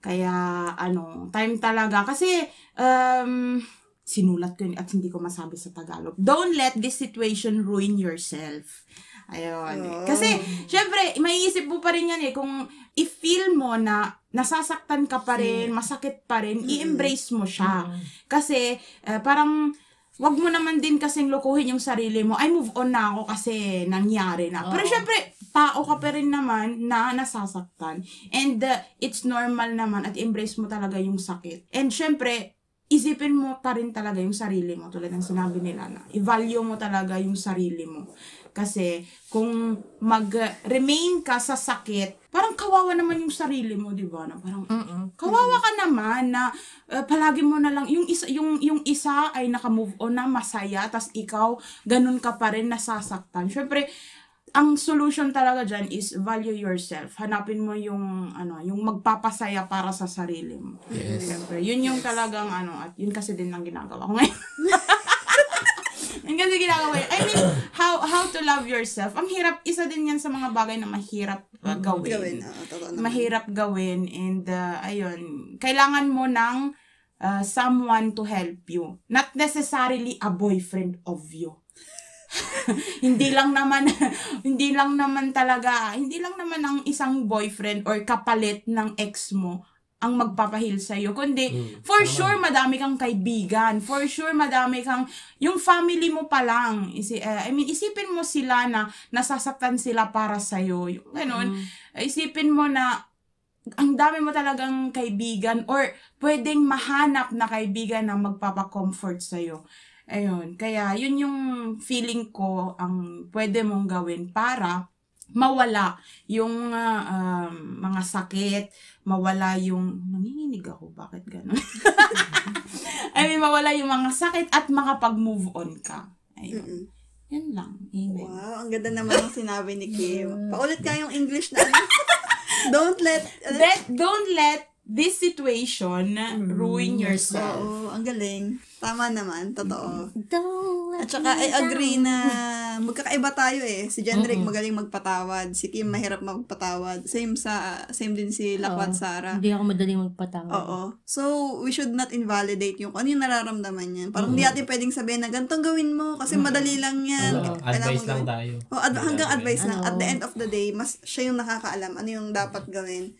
Kaya, ano, time talaga. Kasi, um, sinulat ko yun at hindi ko masabi sa Tagalog. Don't let this situation ruin yourself. Ayun. Kasi, syempre, maiisip mo pa rin yan eh, kung i-feel mo na nasasaktan ka pa rin, masakit pa rin, i-embrace mo siya. Kasi, eh, parang, wag mo naman din kasing lukuhin yung sarili mo. I move on na ako kasi nangyari na. Pero syempre, tao ka pa rin naman na nasasaktan. And uh, it's normal naman at embrace mo talaga yung sakit. And syempre, isipin mo pa rin talaga yung sarili mo. Tulad ng sinabi nila na, i-value mo talaga yung sarili mo. Kasi kung mag-remain ka sa sakit, parang kawawa naman yung sarili mo, di ba? Na parang, kawawa ka naman na uh, palagi mo na lang, yung isa, yung, yung isa ay naka-move on na masaya, tas ikaw, ganun ka pa rin nasasaktan. Syempre, ang solution talaga dyan is value yourself. Hanapin mo yung ano, yung magpapasaya para sa sarili mo.
Yes.
Siyempre, yun yung talagang ano, at yun kasi din ang ginagawa ko ngayon. yun kasi ginagawa. I mean, how to love yourself. Ang hirap, isa din yan sa mga bagay na mahirap uh, gawin.
Gawin, totoo naman.
Mahirap gawin and uh, ayun, kailangan mo ng uh, someone to help you. Not necessarily a boyfriend of you. hindi lang naman hindi lang naman talaga hindi lang naman ang isang boyfriend or kapalit ng ex mo ang magpapahil sa iyo kundi for sure madami kang kaibigan for sure madami kang yung family mo pa lang isi, eh, I mean isipin mo sila na nasasaktan sila para sa iyo ganun isipin mo na ang dami mo talagang kaibigan or pwedeng mahanap na kaibigan na magpapa-comfort sa'yo. Ayun. Kaya, yun yung feeling ko ang pwede mong gawin para mawala yung ah, um, mga sakit, mawala yung... Nanginginig ako, bakit gano'n? I mean, mawala yung mga sakit at makapag-move on ka. Ayun.
Mm-mm.
Yan lang. Amen.
Wow, ang ganda naman ng sinabi ni Kim. Paulit ka yung English na? Don't let... ano?
Let, don't let this situation ruin yourself.
Oo, ang galing. Tama naman, totoo.
Don't
At saka, I agree
down.
na magkakaiba tayo eh. Si Jenrick magaling magpatawad. Si Kim mahirap magpatawad. Same sa, same din si Lakwat Sara.
Hindi ako madaling magpatawad.
Oo. So, we should not invalidate yung ano yung nararamdaman niya. Parang hindi natin pwedeng sabihin na ganitong gawin mo kasi madali lang yan.
Ano,
Kailangan
advice lang tayo.
Oh, ad- hanggang advice lang.
Ano?
At the end of the day, mas siya yung nakakaalam ano yung dapat gawin.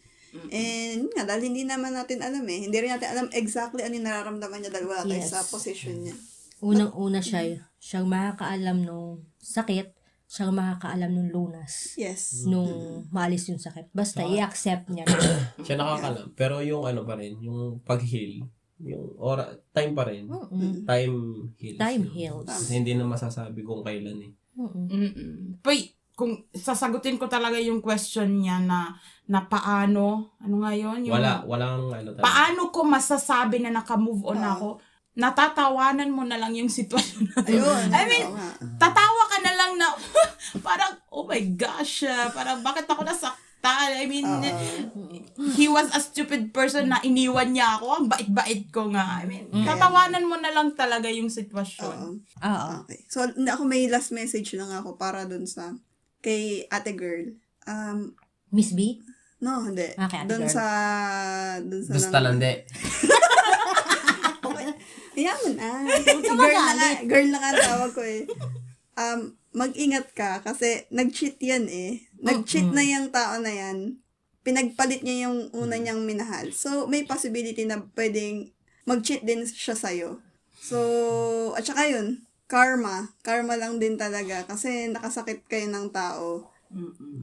And yun nga, dahil hindi naman natin alam eh. Hindi rin natin alam exactly ano yung nararamdaman niya dahil wala tayo
Yes.
sa position niya.
Unang-una siya, siyang makakaalam nung sakit, siyang makakaalam nung lunas.
Yes.
Nung maalis yung sakit. Basta i-accept niya. na.
Siya nakakalam. Pero yung ano pa rin, yung pag-heal, yung ora, time pa rin.
Mm-mm.
Time heals.
Time heals.
Kasi hindi na masasabi kung kailan eh.
Mm-mm.
Mm-mm. Pwede, kung sasagutin ko talaga yung question niya na na paano, ano nga yun? Yung,
Wala, walang ano talaga.
Paano ko masasabi na naka-move on ako? Natatawanan mo na lang yung sitwasyon na to.
Ayun.
I mean,
oo nga.
tatawa ka na lang na parang, oh my gosh, ah, parang bakit ako nasaktan? I mean, he was a stupid person na iniwan niya ako. Ang bait-bait ko nga. I mean, tatawanan mo na lang talaga yung sitwasyon.
Oo.
Oo.
Okay. So, hindi ako may last message lang ako para dun sa kay ate girl. Um,
Miss B?
No, hindi.
Ah, kay ate
dun
girl.
sa, dun sa,
Gusto talande.
Kaya mo na. girl na nga, girl na nga ang tawag ko eh. Um, mag-ingat ka kasi nag-cheat yan eh. Nag-cheat na yung tao na yan. Pinagpalit niya yung una niyang minahal. So, may possibility na pwedeng mag-cheat din siya sa'yo. So, at saka yun, karma. Karma lang din talaga kasi nakasakit kayo ng tao.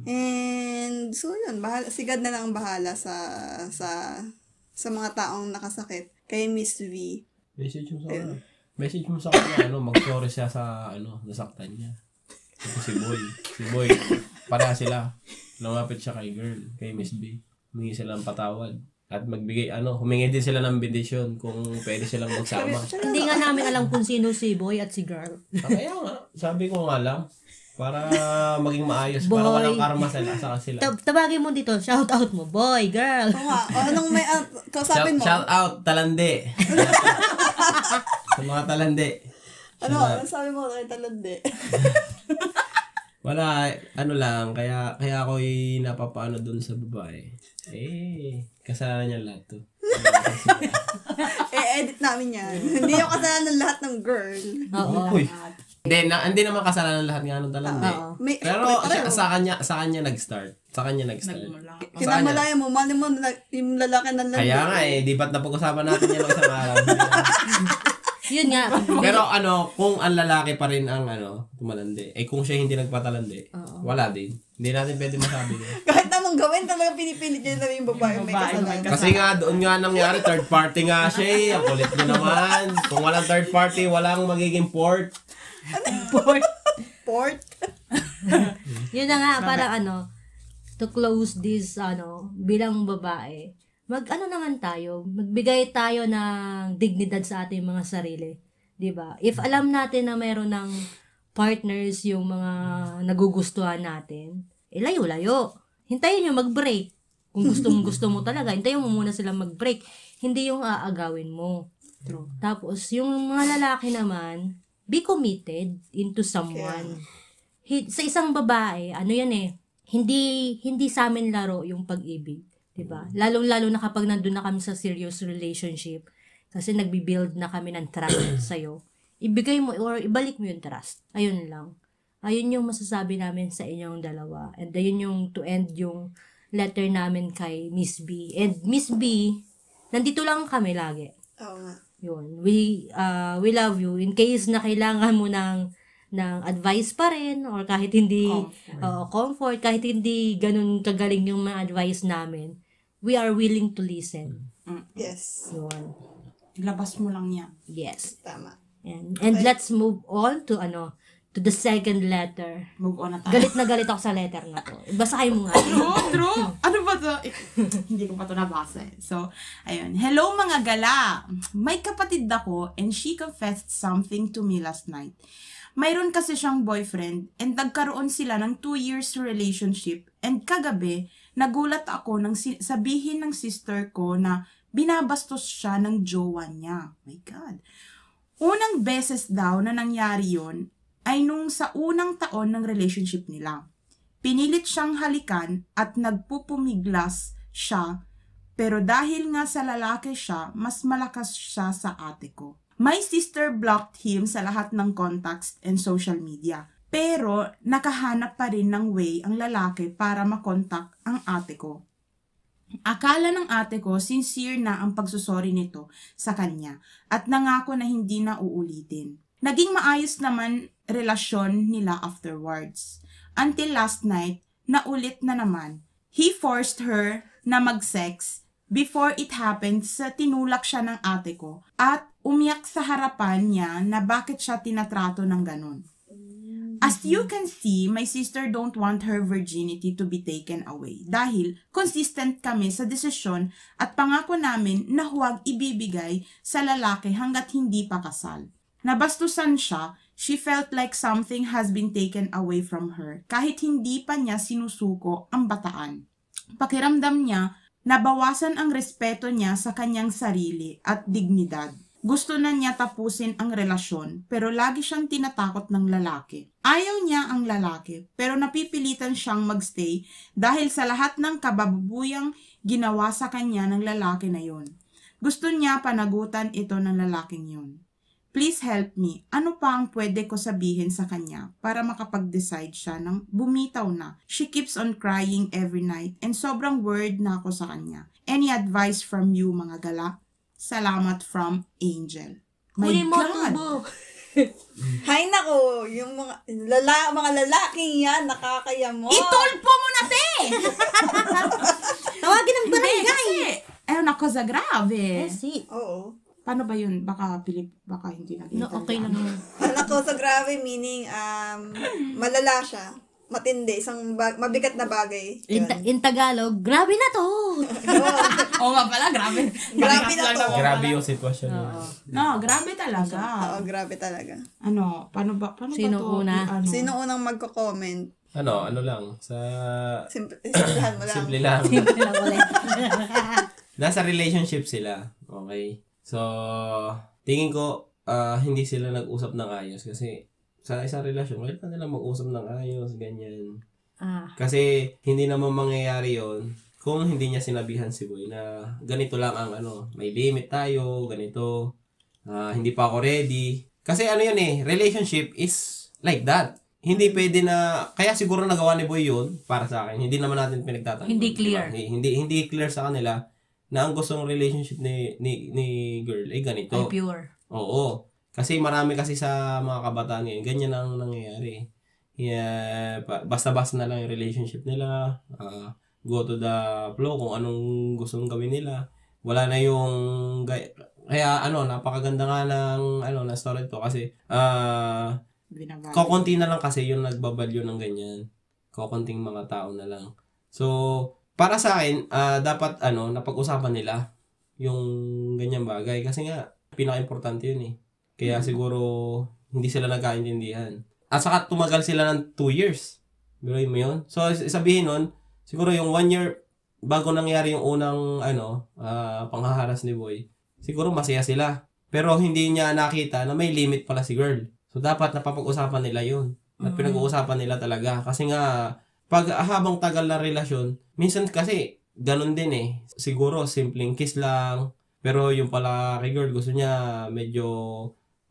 And, so yun, bahala, si God na lang ang bahala sa, sa, sa mga taong nakasakit. Kay Miss V.
Message mo sa kanya. Message mo sa kanya, ano, mag-sorry siya sa, ano, nasaktan niya. Ito si Boy. Si Boy, para sila. Lumapit siya kay girl, kay Miss B. Humingi sila ng patawad. At magbigay, ano, humingi din sila ng bendisyon kung pwede silang magsama.
Hindi nga namin alam kung sino si boy at si girl.
Ah, Kaya nga, sabi ko nga lang, para maging maayos,
Boy.
para walang karma sa sa sila.
Tab- tabagin mo dito, shout out mo, boy, girl.
Oo nga. O, anong may, uh,
Shout,
kausapin mo?
shout out, talande. sa mga talande.
ano, ano sabi mo kay Talande?
Wala, ano lang, kaya kaya ako yung napapaano dun sa babae. Eh, kasalanan niya lahat to.
eh, edit namin yan. Hindi yung kasalanan ng lahat ng girl.
Oo.
Uy. Hindi, na, hindi naman kasalanan lahat nga ng talande.
Oo.
May,
Pero
may
siya,
pareho.
sa kanya, sa kanya nag-start. Sa kanya nag-start.
Nagmula.
Kinamalaya mo, mali mo, na- yung lalaki ng lalaki.
Kaya nga eh, di ba't napag-usapan natin yan ng isang araw?
Yun nga.
Pero ano, kung ang lalaki pa rin ang ano, tumalandi, eh kung siya hindi nagpatalandi, wala din. Hindi natin pwede masabi.
Kahit namang gawin, talaga pinipilit niya lang yung babae may
Babae,
kasalanan.
may
Kasi nga, doon nga nangyari, third party nga siya eh. Ang kulit niyo naman. Kung walang third party, walang magiging port.
Port.
Yun na nga, parang ano, to close this, ano, bilang babae, mag ano naman tayo, magbigay tayo ng dignidad sa ating mga sarili. 'di ba? If alam natin na meron ng partners yung mga nagugustuhan natin, eh layo-layo. Hintayin nyo mag-break. Kung gusto mo gusto mo talaga, hintayin mo muna sila mag-break. Hindi yung aagawin mo.
True.
Tapos, yung mga lalaki naman, be committed into someone. Hi- sa isang babae, ano yan eh, hindi hindi sa amin laro yung pag-ibig, 'di ba? Lalong-lalo na kapag nandun na kami sa serious relationship kasi nagbi-build na kami ng trust sa Ibigay mo or ibalik mo yung trust. Ayun lang. Ayun yung masasabi namin sa inyong dalawa. And ayun yung to end yung letter namin kay Miss B. And Miss B, nandito lang kami lagi.
Oo nga.
Yun. We, uh, we love you. In case na kailangan mo ng, ng advice pa rin or kahit hindi
Comfort.
oo, comfort, kahit hindi ganun kagaling yung mga advice namin, we are willing to listen.
Yes.
Yun.
Ilabas mo lang yan.
Yes.
Tama.
And, and let's move on to ano, to the second letter.
Move on na tayo.
Galit na galit ako sa letter na to. Basahin mo nga.
True, true. Ano ba to? Hindi ko pa to nabasa eh. So, ayun. Hello mga gala! May kapatid ako and she confessed something to me last night. Mayroon kasi siyang boyfriend and nagkaroon sila ng two years relationship and kagabi, nagulat ako nang si- sabihin ng sister ko na binabastos siya ng jowa niya. My God. Unang beses daw na nangyari yon ay nung sa unang taon ng relationship nila. Pinilit siyang halikan at nagpupumiglas siya pero dahil nga sa lalaki siya, mas malakas siya sa ate ko. My sister blocked him sa lahat ng contacts and social media. Pero nakahanap pa rin ng way ang lalaki para makontak ang ate ko. Akala ng ate ko sincere na ang pagsusori nito sa kanya at nangako na hindi na uulitin. Naging maayos naman relasyon nila afterwards. Until last night, naulit na naman. He forced her na mag-sex. Before it happened, sa tinulak siya ng ate ko at umiyak sa harapan niya na bakit siya tinatrato ng ganun. As you can see, my sister don't want her virginity to be taken away dahil consistent kami sa desisyon at pangako namin na huwag ibibigay sa lalaki hanggat hindi pa kasal. Nabastusan siya, she felt like something has been taken away from her kahit hindi pa niya sinusuko ang bataan. Pakiramdam niya, nabawasan ang respeto niya sa kanyang sarili at dignidad. Gusto na niya tapusin ang relasyon pero lagi siyang tinatakot ng lalaki. Ayaw niya ang lalaki pero napipilitan siyang magstay dahil sa lahat ng kababubuyang ginawa sa kanya ng lalaki na yon. Gusto niya panagutan ito ng lalaking yon. Please help me. Ano pa ang pwede ko sabihin sa kanya para makapag-decide siya ng bumitaw na. She keeps on crying every night and sobrang worried na ako sa kanya. Any advice from you mga gala? Salamat from Angel. My
Kunin mo
God!
tubo.
Hay nako, yung mga lala, mga lalaking yan, nakakaya mo.
Itulpo mo na, te!
Tawagin ng barangay.
eh, nako sa grave.
Kasi,
Oo.
Paano ba yun? Baka, Pilip, baka hindi na
no, okay lang yun.
Anak ko sa grave, meaning, um, malala siya. Matindi, isang bag- mabigat na bagay.
In,
Yun.
Ta- in Tagalog, grabe na to.
Oo nga pala, grabe.
Grabe na to.
Grabe yung sitwasyon niya.
No, grabe talaga.
Oo, grabe talaga.
Ano, paano ba, paano
Sino
ba to?
una?
i- ano?
Sino unang magko-comment?
Ano, ano lang, sa...
Simple, simplahan mo lang.
Simple lang.
Simple lang ulit.
Nasa relationship sila. Okay? So, tingin ko, ah, hindi sila nag-usap ng ayos kasi sa isang relasyon, kailangan nila mag-usap ng ayos, ganyan.
ah,
Kasi hindi naman mangyayari yon kung hindi niya sinabihan si Boy na ganito lang ang ano, may limit tayo, ganito, ah, hindi pa ako ready. Kasi ano yun eh, relationship is like that. Hindi pwede na, kaya siguro nagawa ni Boy yun, para sa akin, hindi naman natin pinagtatanggol.
Hindi clear.
Hindi, hindi, hindi clear sa kanila na ang gustong relationship ni, ni, ni girl ay ganito.
ay pure.
Oo. Kasi marami kasi sa mga kabataan ngayon, ganyan ang nangyayari. Yeah, basta-basta na lang yung relationship nila. ah, go to the flow kung anong gustong gawin nila. Wala na yung gay- kaya ano, napakaganda nga ng ano na story to kasi ah
Binabago.
kokonti na lang kasi yung nagbabalyo ng ganyan. Kokonting mga tao na lang. So, para sa akin, ah, dapat ano, napag-usapan nila yung ganyang bagay. Kasi nga, pinaka-importante yun eh. Kaya siguro, hindi sila nagkaintindihan. At saka tumagal sila ng 2 years. Biruin mo yun? So, sabihin nun, siguro yung 1 year bago nangyari yung unang ano, ah, panghaharas ni Boy, siguro masaya sila. Pero hindi niya nakita na may limit pala si girl. So, dapat napapag-usapan nila yun. At
Mm.
pinag-uusapan nila talaga. Kasi nga, pag habang tagal na relasyon, minsan kasi, ganun din eh. Siguro, simpleng kiss lang. Pero yung pala kay girl, gusto niya medyo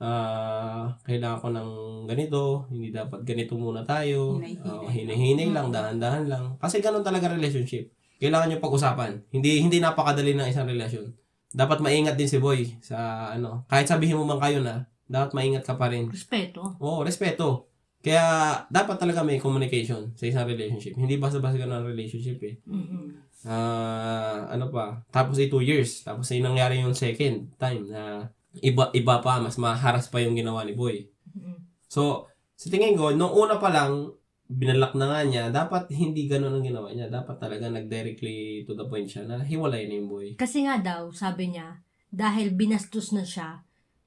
ah kailangan ko ng ganito, hindi dapat ganito muna tayo. Oh, hinihinay lang, dahan-dahan lang. Kasi ganun talaga relationship. Kailangan nyo pag-usapan. Hindi hindi napakadali ng isang relasyon. Dapat maingat din si boy sa ano. Kahit sabihin mo man kayo na, dapat maingat ka pa rin.
Respeto.
Oo, respeto. Kaya dapat talaga may communication sa isang relationship. Hindi basta-basta ka ng relationship eh.
Mhm.
Ah, ano pa? Tapos ay two years. Tapos ay nangyari yung second time na iba iba pa mas maharas pa yung ginawa ni Boy.
Mhm.
So, sa tingin ko, nung una pa lang binalak na nga niya, dapat hindi ganun ang ginawa niya. Dapat talaga nag-directly to the point siya na hiwalay na yung boy.
Kasi nga daw, sabi niya, dahil binastos na siya,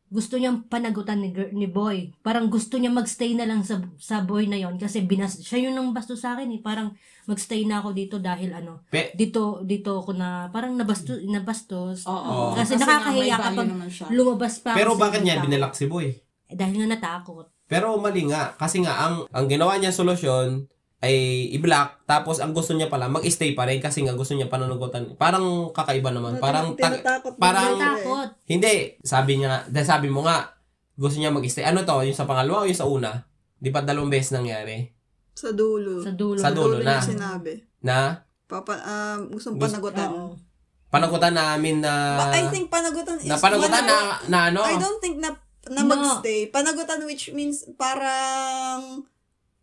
gusto niyang panagutan ni, girl, ni boy. Parang gusto niya magstay na lang sa sa boy na yon kasi binas siya yung nang bastos sa akin eh. Parang magstay na ako dito dahil ano,
Pe,
dito dito ako na parang nabastos nabastos.
Oo.
Kasi
nga,
nakakahiya
value
kapag. Lumabas pa
pero bakit niya binalak si boy?
Eh, dahil nga natakot.
Pero mali nga. Kasi nga, ang, ang ginawa niya solusyon ay i-block. Tapos, ang gusto niya pala, mag-stay pa rin kasi nga gusto niya pananugutan. Parang kakaiba naman. Parang,
Tinatakot mo
parang-
sila eh.
Natakot.
hindi. Sabi niya nga, dahil sabi mo nga, gusto niya mag-stay. Ano to? Yung sa pangalawa o yung sa una? Di ba dalawang beses nangyari?
Sa dulo.
Sa dulo.
Sa dulo na.
niya sinabi.
Na
Papa, um, gustong
Gusto-
panagutan.
Oo.
panagutan namin na...
But I think panagutan is...
na panagutan na, na ano?
I don't think na na
No.
magstay. Panagutan which means parang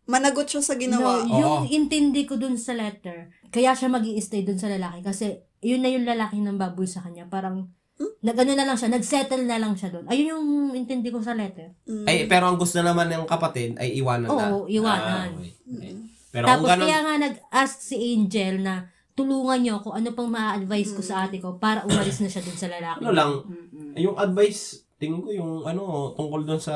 managot siya sa ginawa.
No,
Oo.
yung intindi ko dun sa letter, kaya siya mag stay dun sa lalaki kasi yun na yung lalaki ng baboy sa kanya. Parang, nag-ano na lang siya, nag-settle na lang siya dun. Ayun yung intindi ko sa letter.
Mm.
Ay, pero ang gusto naman ng kapatid ay iwanan na.
Oo, iwanan.
Ah, okay. Okay. Pero
Tapos
kung ganun,
kaya nga nag-ask si Angel na tulungan niyo kung ano pang ma-advise ko sa ate ko para umalis na siya dun sa lalaki.
ano lang, yung advice, tingin ko yung ano, tungkol doon sa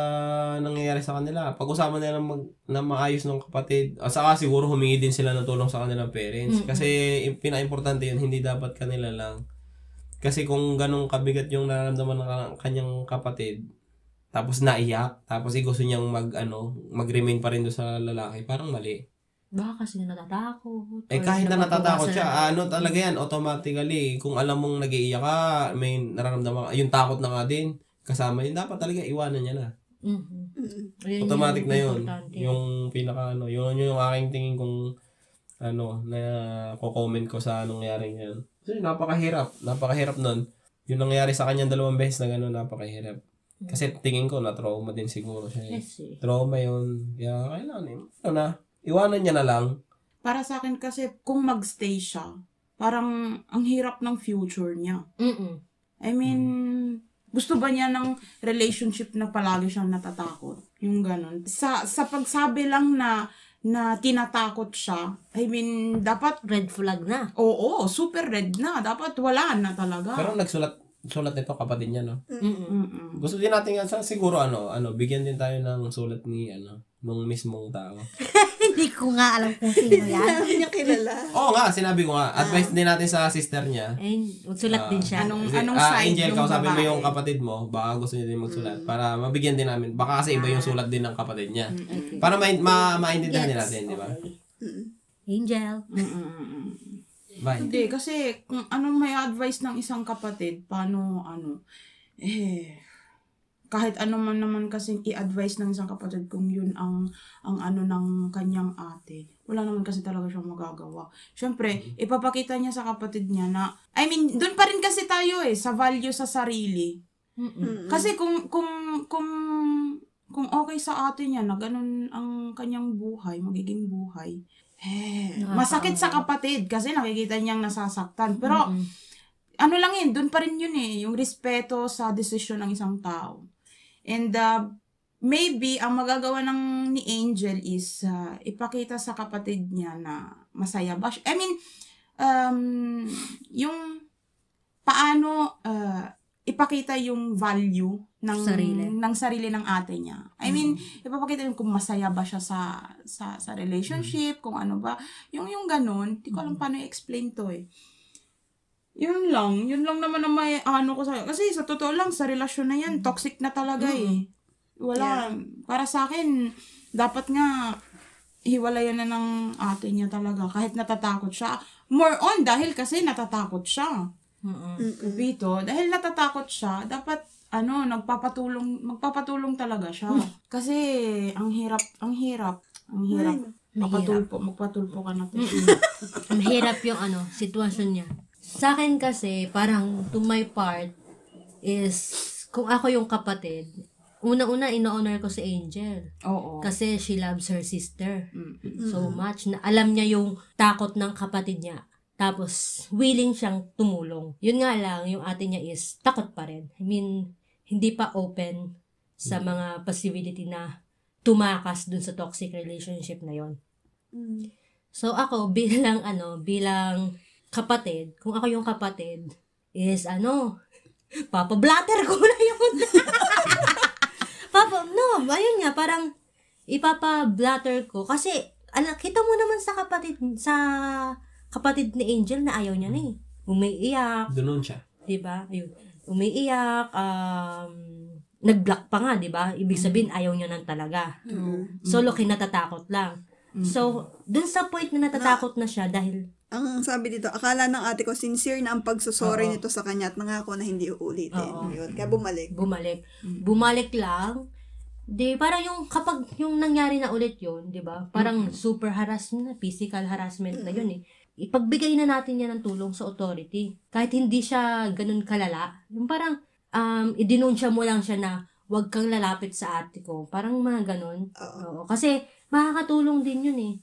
nangyayari sa kanila. Pag-usapan nila mag, na maayos ng kapatid. At saka siguro humingi din sila ng tulong sa kanilang parents.
Mm-mm.
Kasi yung pinaka-importante yun, hindi dapat kanila lang. Kasi kung ganong kabigat yung nararamdaman ng ka- kanyang kapatid, tapos naiyak, tapos eh, gusto niyang mag, ano, mag-remain pa rin doon sa lalaki, parang mali.
Baka kasi natatakot.
Eh kahit na natatakot siya,
na-
ano talaga yan, automatically, kung alam mong nag-iiyak ka, may nararamdaman ka, yung takot na nga din, kasama yun, dapat talaga iwanan niya na.
Mhm.
Mm.
Ayun
Automatic
yung
na yun.
importante.
Yung pinaka ano, yun yun yung aking tingin kung ano, na ko-comment ko sa nangyari ngayon. Kasi napakahirap, napakahirap nun. Yung nangyari sa kanya dalawang beses na gano'n, napakahirap. Kasi tingin ko na trauma din siguro siya. Eh.
Yes, eh.
Trauma yun. Kaya kailangan eh. Ano na, iwanan niya na lang.
Para sa akin kasi, kung magstay siya, parang ang hirap ng future niya.
Mm-mm.
I mean, gusto ba niya ng relationship na palagi siyang natatakot? Yung ganun. Sa, sa pagsabi lang na na tinatakot siya, I mean, dapat,
Red flag na.
oo, super red na. Dapat wala na talaga.
Pero nagsulat sulat nito kapatid niya, no?
Mm-mm.
Gusto din natin sa siguro ano, ano, bigyan din tayo ng sulat ni ano, nung mismong tao.
Hindi ko nga alam kung sino yan.
Hindi niya kilala.
Oo nga, sinabi ko nga. Advice din natin sa sister niya.
Eh, magsulat din siya.
Anong-
Kasi,
anong
ah,
side
Angel,
yung
kausapin mo yung kapatid mo, baka gusto niya din magsulat. Para mabigyan din namin. Baka kasi iba yung sulat din ng kapatid niya.
Okay.
Para ma- ma- maintindihan din natin, di ba?
Angel.
Bye.
Hindi, kasi kung anong may advice ng isang kapatid, paano, ano, eh, kahit ano man naman kasi i-advise ng isang kapatid kung yun ang ang ano ng kanyang ate. Wala naman kasi talaga siyang magagawa. Siyempre, ipapakita niya sa kapatid niya na, I mean, doon pa rin kasi tayo eh, sa value sa sarili.
Mm-mm.
Kasi kung, kung, kung, kung okay sa ate niya na ganun ang kanyang buhay, magiging buhay, eh, masakit sa kapatid kasi nakikita niyang nasasaktan. Pero,
Mm-mm.
ano lang yun, dun pa rin yun eh, yung respeto sa desisyon ng isang tao. And uh, maybe ang magagawa ng ni Angel is uh, ipakita sa kapatid niya na masaya ba siya. I mean, um, yung paano uh, ipakita yung value ng
Sarili.
ng sarili ng ate niya. I mean, ipapakita yung kung masaya ba siya sa sa sa relationship, kung ano ba. Yung yung ganun, di ko alam paano i-explain to eh. Yun lang. Yun lang naman ang may ano ko sa Kasi sa totoo lang, sa relasyon na yan, toxic na talaga eh. Wala. Para sa akin, dapat nga, hiwalayan na ng ate niya talaga. Kahit natatakot siya. More on, dahil kasi natatakot siya.
Mm-mm.
Pupito, dahil natatakot siya, dapat ano, nagpapatulong, magpapatulong talaga siya. Kasi, ang hirap, ang hirap, ang hirap. Magpatulpo, magpatulpo ka na. to.
Mahirap yung ano, sitwasyon niya. Sa akin kasi, parang to my part, is, kung ako yung kapatid, una-una, ino-honor ko si Angel.
Oo.
Kasi she loves her sister
Mm.
so much na alam niya yung takot ng kapatid niya. Tapos, willing siyang tumulong. Yun nga lang, yung ate niya is takot pa rin. I mean, hindi pa open sa mga possibility na tumakas dun sa toxic relationship na yon.
Mm.
So ako bilang ano, bilang kapatid, kung ako yung kapatid is ano, papa-blatter ko na yun. Papa, no, ayun nga, parang ipapa-blatter ko kasi ala, kita mo naman sa kapatid sa kapatid ni Angel na ayaw niya na eh. Umiiyak,
Doon siya.
'di ba? Ayun. Umiiyak, um, nag-block pa nga, 'di ba? Ibig sabihin ayaw niya nang talaga. Solo kinatatakot lang. So, dun sa point na natatakot na siya dahil
Ang sabi dito, akala ng ate ko sincere na ang pagsusorry
Oo.
nito sa kanya at nangako na hindi uulitin.
Oo.
Yun. Kaya bumalik.
bumalik. Bumalik lang. Di, parang yung kapag yung nangyari na ulit yun, di ba? Parang super harassment na, physical harassment na yun eh. Ipagbigay na natin yan ng tulong sa authority. Kahit hindi siya ganun kalala. Yung parang, um, idinunsya mo lang siya na wag kang lalapit sa ate ko. Parang mga ganun.
Oo.
Oo. Kasi, makakatulong din yun eh.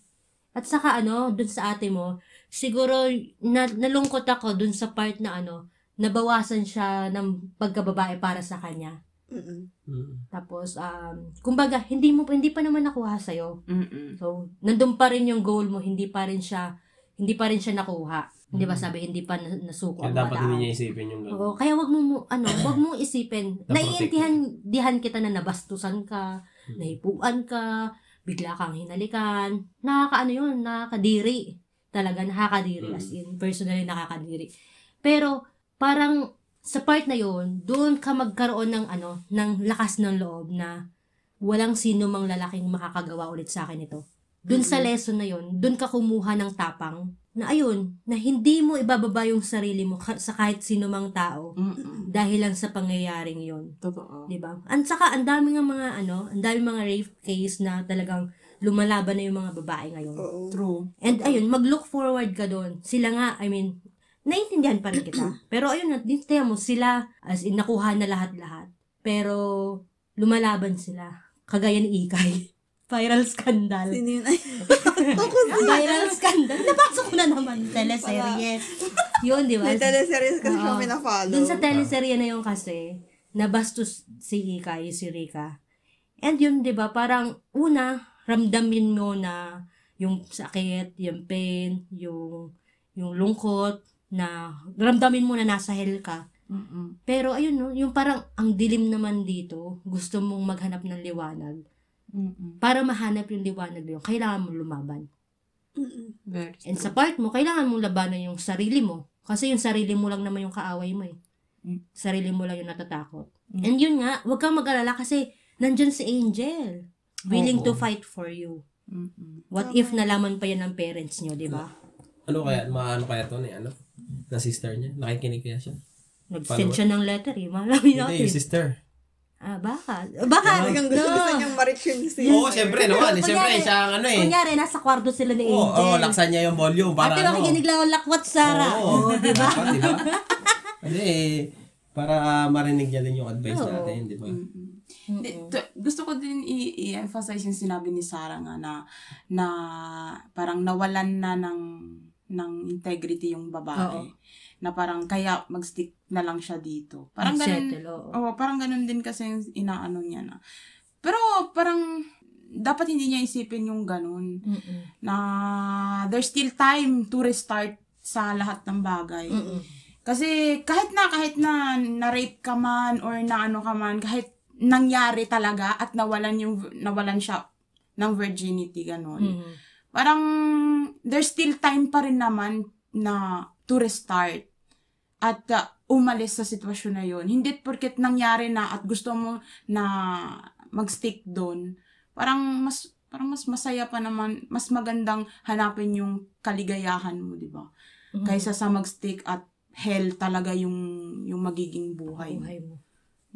At saka ano, dun sa ate mo, siguro na, nalungkot ako dun sa part na ano, nabawasan siya ng pagkababae para sa kanya.
Mm-mm.
Mm.
Tapos, um, kumbaga, hindi mo hindi pa naman nakuha sa'yo.
Mm-mm.
So, nandun pa rin yung goal mo, hindi pa rin siya hindi pa rin siya nakuha. Hindi ba sabi, hindi pa na- nasuko
Kaya
ang
dapat
mga
hindi niya isipin yung gano'n.
Oo, kaya wag mo, mo- ano, wag mong isipin. Naiintihan dihan kita na nabastusan ka,
Hmm.
nahipuan ka, bigla kang hinalikan. Nakakaano yun, nakakadiri. Talaga, nakakadiri.
Hmm.
As in, personally, nakakadiri. Pero, parang, sa part na yun, doon ka magkaroon ng, ano, ng lakas ng loob na walang sino mang lalaking makakagawa ulit sa akin ito. Doon sa lesson na yun, doon ka kumuha ng tapang na ayun, na hindi mo ibababa yung sarili mo ka- sa kahit sino mang tao
Mm-mm.
dahil lang sa pangyayaring yon
Totoo.
di ba? Ang saka ang dami ng mga ano, ang dami mga rape case na talagang lumalaban na yung mga babae ngayon.
Oo.
True.
And ayun, mag-look forward ka doon. Sila nga, I mean, naiintindihan pa rin kita. Pero ayun, natintihan mo sila as in nakuha na lahat-lahat. Pero lumalaban sila. Kagaya ni Ikay. Viral scandal.
Sino yun? Ay,
Viral scandal. Napasok ko na naman teleserye. Yun, di ba?
may teleseries kasi siya
Oo.
pinafollow.
Dun sa teleserye na yun kasi, nabastos si Ikay, si Rika. And yun, di ba, parang una, ramdamin mo na yung sakit, yung pain, yung, yung lungkot, na ramdamin mo na nasa hell ka.
Mm-mm.
Pero ayun, no, yung parang ang dilim naman dito, gusto mong maghanap ng liwanag.
Mm-mm.
Para mahanap yung liwanag na yun, kailangan mo lumaban.
Mm-mm.
Very
And sa part mo, kailangan mong labanan yung sarili mo. Kasi yung sarili mo lang naman yung kaaway mo eh.
Mm.
Sarili mo lang yung natatakot.
Mm.
And yun nga, huwag kang mag-alala kasi nandyan si Angel. Willing
Oo.
to fight for you.
Mm-mm.
What if nalaman pa yan ng parents nyo, di ba?
Ano kaya, maano kaya to ni ano? Na sister niya? Nakikinig kaya siya?
Nag-send siya ng letter eh. Malami
Hindi,
natin.
yung sister.
Ah, baka. Baka.
Talagang gusto,
no.
gusto niyang ma-reach yun si
Oo, syempre naman. eh. Syempre, siya ang ano eh.
Kunyari, nasa kwarto sila ni
Oo,
Angel.
oh, laksan niya yung volume para
Ate,
ano.
makikinig lang ang lakwat, Sarah.
Oo,
di ba?
Dapat, di ba? Ano eh, para marinig niya din yung advice
Oo.
natin, di ba?
Di- to- gusto ko din i- i-emphasize yung sinabi ni Sarah nga na na parang nawalan na ng ng integrity yung babae.
Oo.
Na parang kaya magstick na lang siya dito. Parang ganun.
Settle, oo.
Oo, parang ganun din kasi yung inaano niya na. Pero parang dapat hindi niya isipin yung ganun
Mm-mm.
na there's still time to restart sa lahat ng bagay.
Mm-mm.
Kasi kahit na, kahit na na-rape ka man or na ano ka man, kahit nangyari talaga at nawalan yung, nawalan siya ng virginity, ganun.
Mm-mm.
Parang there's still time pa rin naman na to restart at uh, umalis sa sitwasyon na yun. Hindi porket nangyari na at gusto mo na magstick doon. Parang mas parang mas masaya pa naman, mas magandang hanapin yung kaligayahan mo, di ba?
Mhm.
Kaysa sa magstick at hell talaga yung yung magiging buhay.
Buhay mo.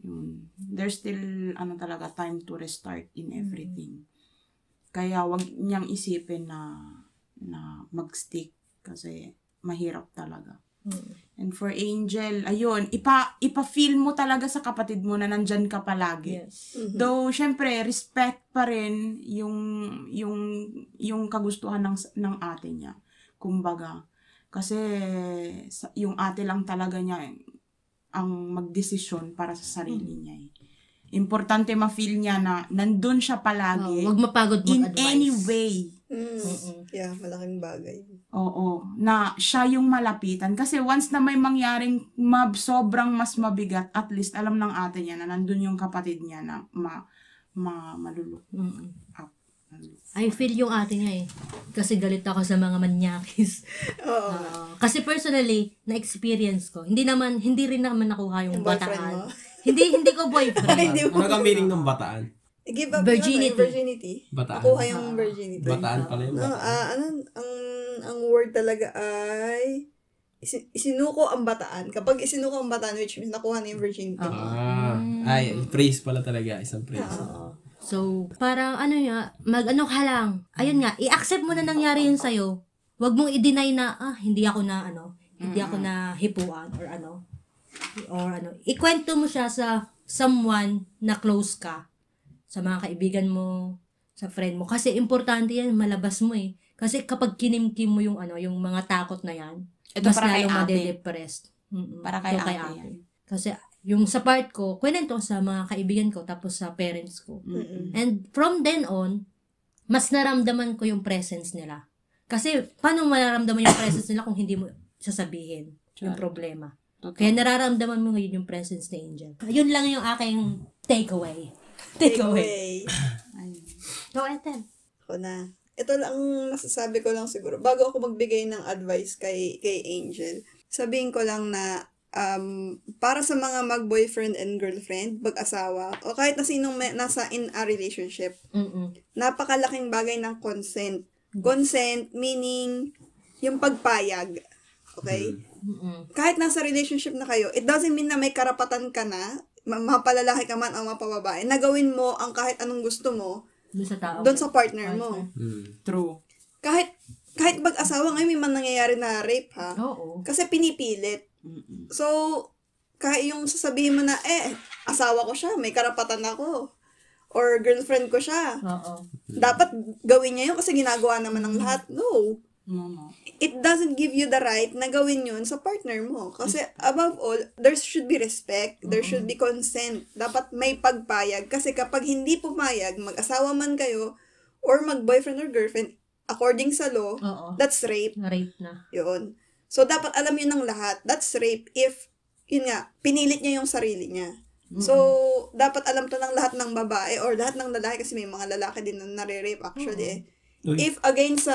Yun. There's still ano talaga time to restart in everything. Kaya wag niyang isipin na na magstick kasi mahirap talaga.
Mm.
And for Angel, ayun, ipa ipa-feel mo talaga sa kapatid mo na nandyan ka palagi.
Yes.
Though syempre respect pa rin yung yung yung kagustuhan ng ng ate niya. Kumbaga, kasi yung ate lang talaga niya ang magdesisyon para sa sarili niya. eh. Importante ma-feel niya na nandun siya palagi
Oh, wag mapagod
in
mag-advise.
any way.
Mm. Yeah, malaking bagay.
Oo, na siya yung malapitan. Kasi once na may mangyaring mab, sobrang mas mabigat, at least alam ng ate niya na nandun yung kapatid niya na ma, ma, malulok
Mm-mm.
up.
I feel yung ate niya eh. Kasi galit ako sa mga manyakis.
Oo.
Oo. kasi personally, na-experience ko. Hindi naman, hindi rin naman nakuha yung,
Yung
bataan.
mo?
hindi, hindi ko boyfriend.
Hindi mo.
Ano ka meaning ng bataan?
I-give up
Virginity.
Yung, yung virginity.
Bataan.
Nakuha yung virginity.
Bataan pala yung
No,
bataan.
ah, ano, ang, ang word talaga ay isi- isinuko ang bataan. Kapag isinuko ang bataan, which means nakuha na yung virginity.
Ah, ay, praise pala talaga. Isang praise.
Oo. So, parang ano nga, mag-ano ka lang. Ayun nga, i-accept mo na nangyari yun sa'yo. Huwag mong i-deny na, ah, hindi ako na, ano, hindi ako na hipuan or ano. Or ano, ikwento mo siya sa someone na close ka. Sa mga kaibigan mo, sa friend mo. Kasi importante yan, malabas mo eh. Kasi kapag kinimkim mo yung ano, yung mga takot na yan,
Ito
mas
para kay
lalong
ate.
madedepressed. Mm-mm.
Para kay
Ito
ate yan.
Kasi yung sa part ko, kwento ko sa mga kaibigan ko, tapos sa parents ko.
Mm-mm.
And from then on, mas naramdaman ko yung presence nila. Kasi, paano mararamdaman yung presence nila kung hindi mo sasabihin yung problema? Kaya nararamdaman mo ngayon yung presence ni Angel. Yun lang yung aking takeaway. Takeaway.
Anyway,
Go, Ethel.
ako na. Ito lang ang masasabi ko lang siguro. Bago ako magbigay ng advice kay, kay Angel, sabihin ko lang na um, para sa mga mag-boyfriend and girlfriend, mag-asawa, o kahit na sinong may, nasa in a relationship,
Mm-mm.
napakalaking bagay ng consent. Consent meaning yung pagpayag. Okay?
Mm-mm.
Kahit nasa relationship na kayo, it doesn't mean na may karapatan ka na, ma- mapalalaki ka man o mapababae, na gawin mo ang kahit anong gusto mo
Doon sa tao.
doon sa partner mo.
Hmm.
True.
Kahit kahit mag-asawa ngayon, may man nangyayari na rape ha.
Oo.
Kasi pinipilit.
Mm-mm.
So, kahit yung sasabihin mo na, eh, asawa ko siya, may karapatan ako. Or girlfriend ko siya.
Oo.
Dapat gawin niya yun kasi ginagawa naman ng lahat. No.
No, no.
It doesn't give you the right na gawin yun sa partner mo. Kasi above all, there should be respect. There should be consent. Dapat may pagpayag. Kasi kapag hindi pumayag, mag-asawa man kayo, or mag-boyfriend or girlfriend, according sa law,
Oo.
that's rape.
Na-rape na.
Yun. So, dapat alam yun ng lahat. That's rape if, yun nga, pinilit niya yung sarili niya. So, dapat alam to ng lahat ng babae or lahat ng lalaki kasi may mga lalaki din na nare-rape actually eh.
Uy.
If again sa...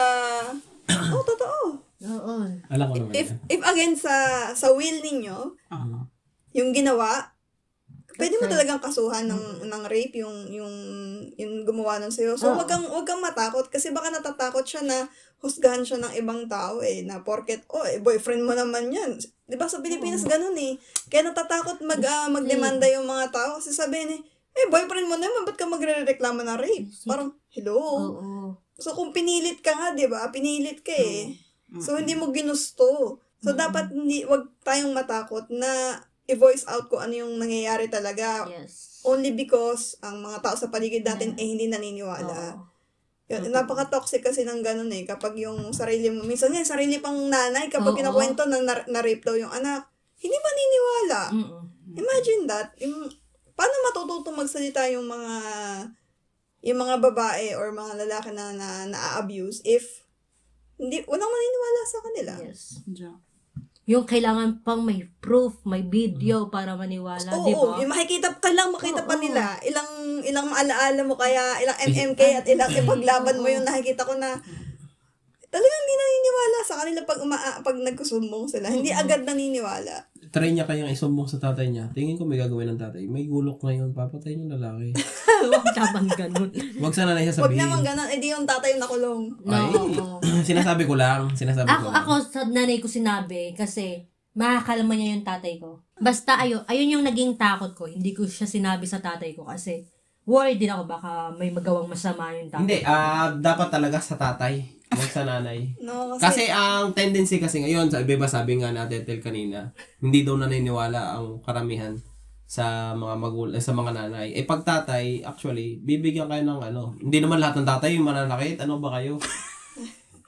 oh, totoo.
Oo.
Alam ko naman
If,
yan.
if again sa sa will ninyo,
Uh-huh.
yung ginawa, pwede mo talagang kasuhan ng ng rape yung yung yung gumawa nun sa'yo. So,
Oo.
wag kang wag kang matakot kasi baka natatakot siya na husgahan siya ng ibang tao eh na porket oh eh, boyfriend mo naman yan. 'Di ba sa Pilipinas ganun eh. Kaya natatakot mag ah, magdemanda yung mga tao kasi sabihin eh eh, boyfriend mo naman, ba't ka magre-reklamo ng rape? Parang, hello?
Oo.
So, kung pinilit ka nga, di ba? Pinilit ka eh. So, hindi mo ginusto. So, dapat hindi, wag tayong matakot na i-voice out ko ano yung nangyayari talaga.
Yes.
Only because ang mga tao sa paligid natin eh hindi naniniwala.
Oo.
Yun, napaka-toxic kasi ng ganun eh. Kapag yung sarili mo, minsan nga, sarili pang nanay, kapag
Oo.
kinakwento na na- na-rape daw yung anak, hindi maniniwala.
Mm-mm.
Imagine that. Yung, paano matututong magsalita yung mga yung mga babae or mga lalaki na na, na-abuse if hindi walang maniniwala sa kanila.
Yes.
Diyan.
Yung kailangan pang may proof, may video para maniwala,
Oo,
di ba?
yung makikita kailang makita pa
Oo.
nila ilang ilang alaala mo kaya ilang MMK at ilang ipaglaban mo yung nakikita ko na talagang hindi naniniwala sa kanila pag uma, pag nagkusumbong sila. Hindi agad naniniwala.
Try niya kayang isumbong sa tatay niya. Tingin ko may gagawin ng tatay. May gulok ngayon, papatayin yung lalaki.
Huwag naman ganun.
Huwag sana na siya
Huwag
sabihin.
naman ganun, edi yung tatay yung nakulong.
Ay,
No.
sinasabi ko lang. Sinasabi
ako,
ko lang.
ako sa nanay ko sinabi kasi makakalma niya yung tatay ko. Basta ayo, ayun yung naging takot ko. Hindi ko siya sinabi sa tatay ko kasi worried din ako baka may magawang masama yung tatay.
Hindi, ah dapat talaga sa tatay. Huwag sa nanay.
No,
Kasi ang tendency kasi ngayon, sa iba sabi nga natin Tel kanina, hindi daw naniniwala ang karamihan sa mga magul sa mga nanay. Eh pag tatay, actually, bibigyan kayo ng ano. Hindi naman lahat ng tatay yung mananakit. Ano ba kayo?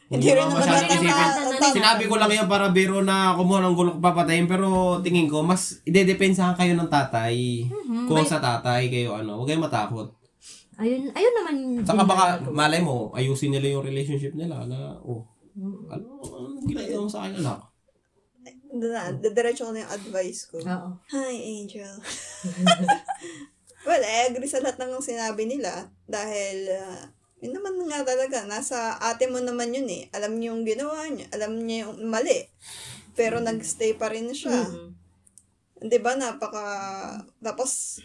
Hindi rin naman
masyadong
ng
isipin.
ta-
Sinabi ko lang yan para biro na kumuha ng gulok papatayin. Pero tingin ko, mas idedepensahan kayo ng tatay. Kung sa tatay kayo, ano, huwag kayong matakot.
Ayun, ayun naman
Saka
din
baka, malay mo, ayusin nila yung relationship nila na, oh, ano, ano ginagawa mo sa akin, anak?
Na, diretso ko na yung advice ko.
Oo.
Hi, Angel. well, I agree sa lahat ng sinabi nila. Dahil, uh, yun naman nga talaga, nasa ate mo naman yun eh. Alam niyo yung ginawa niya. Alam niya yung mali. Pero nagstay pa rin siya.
Mhm.
Di ba, napaka... Tapos,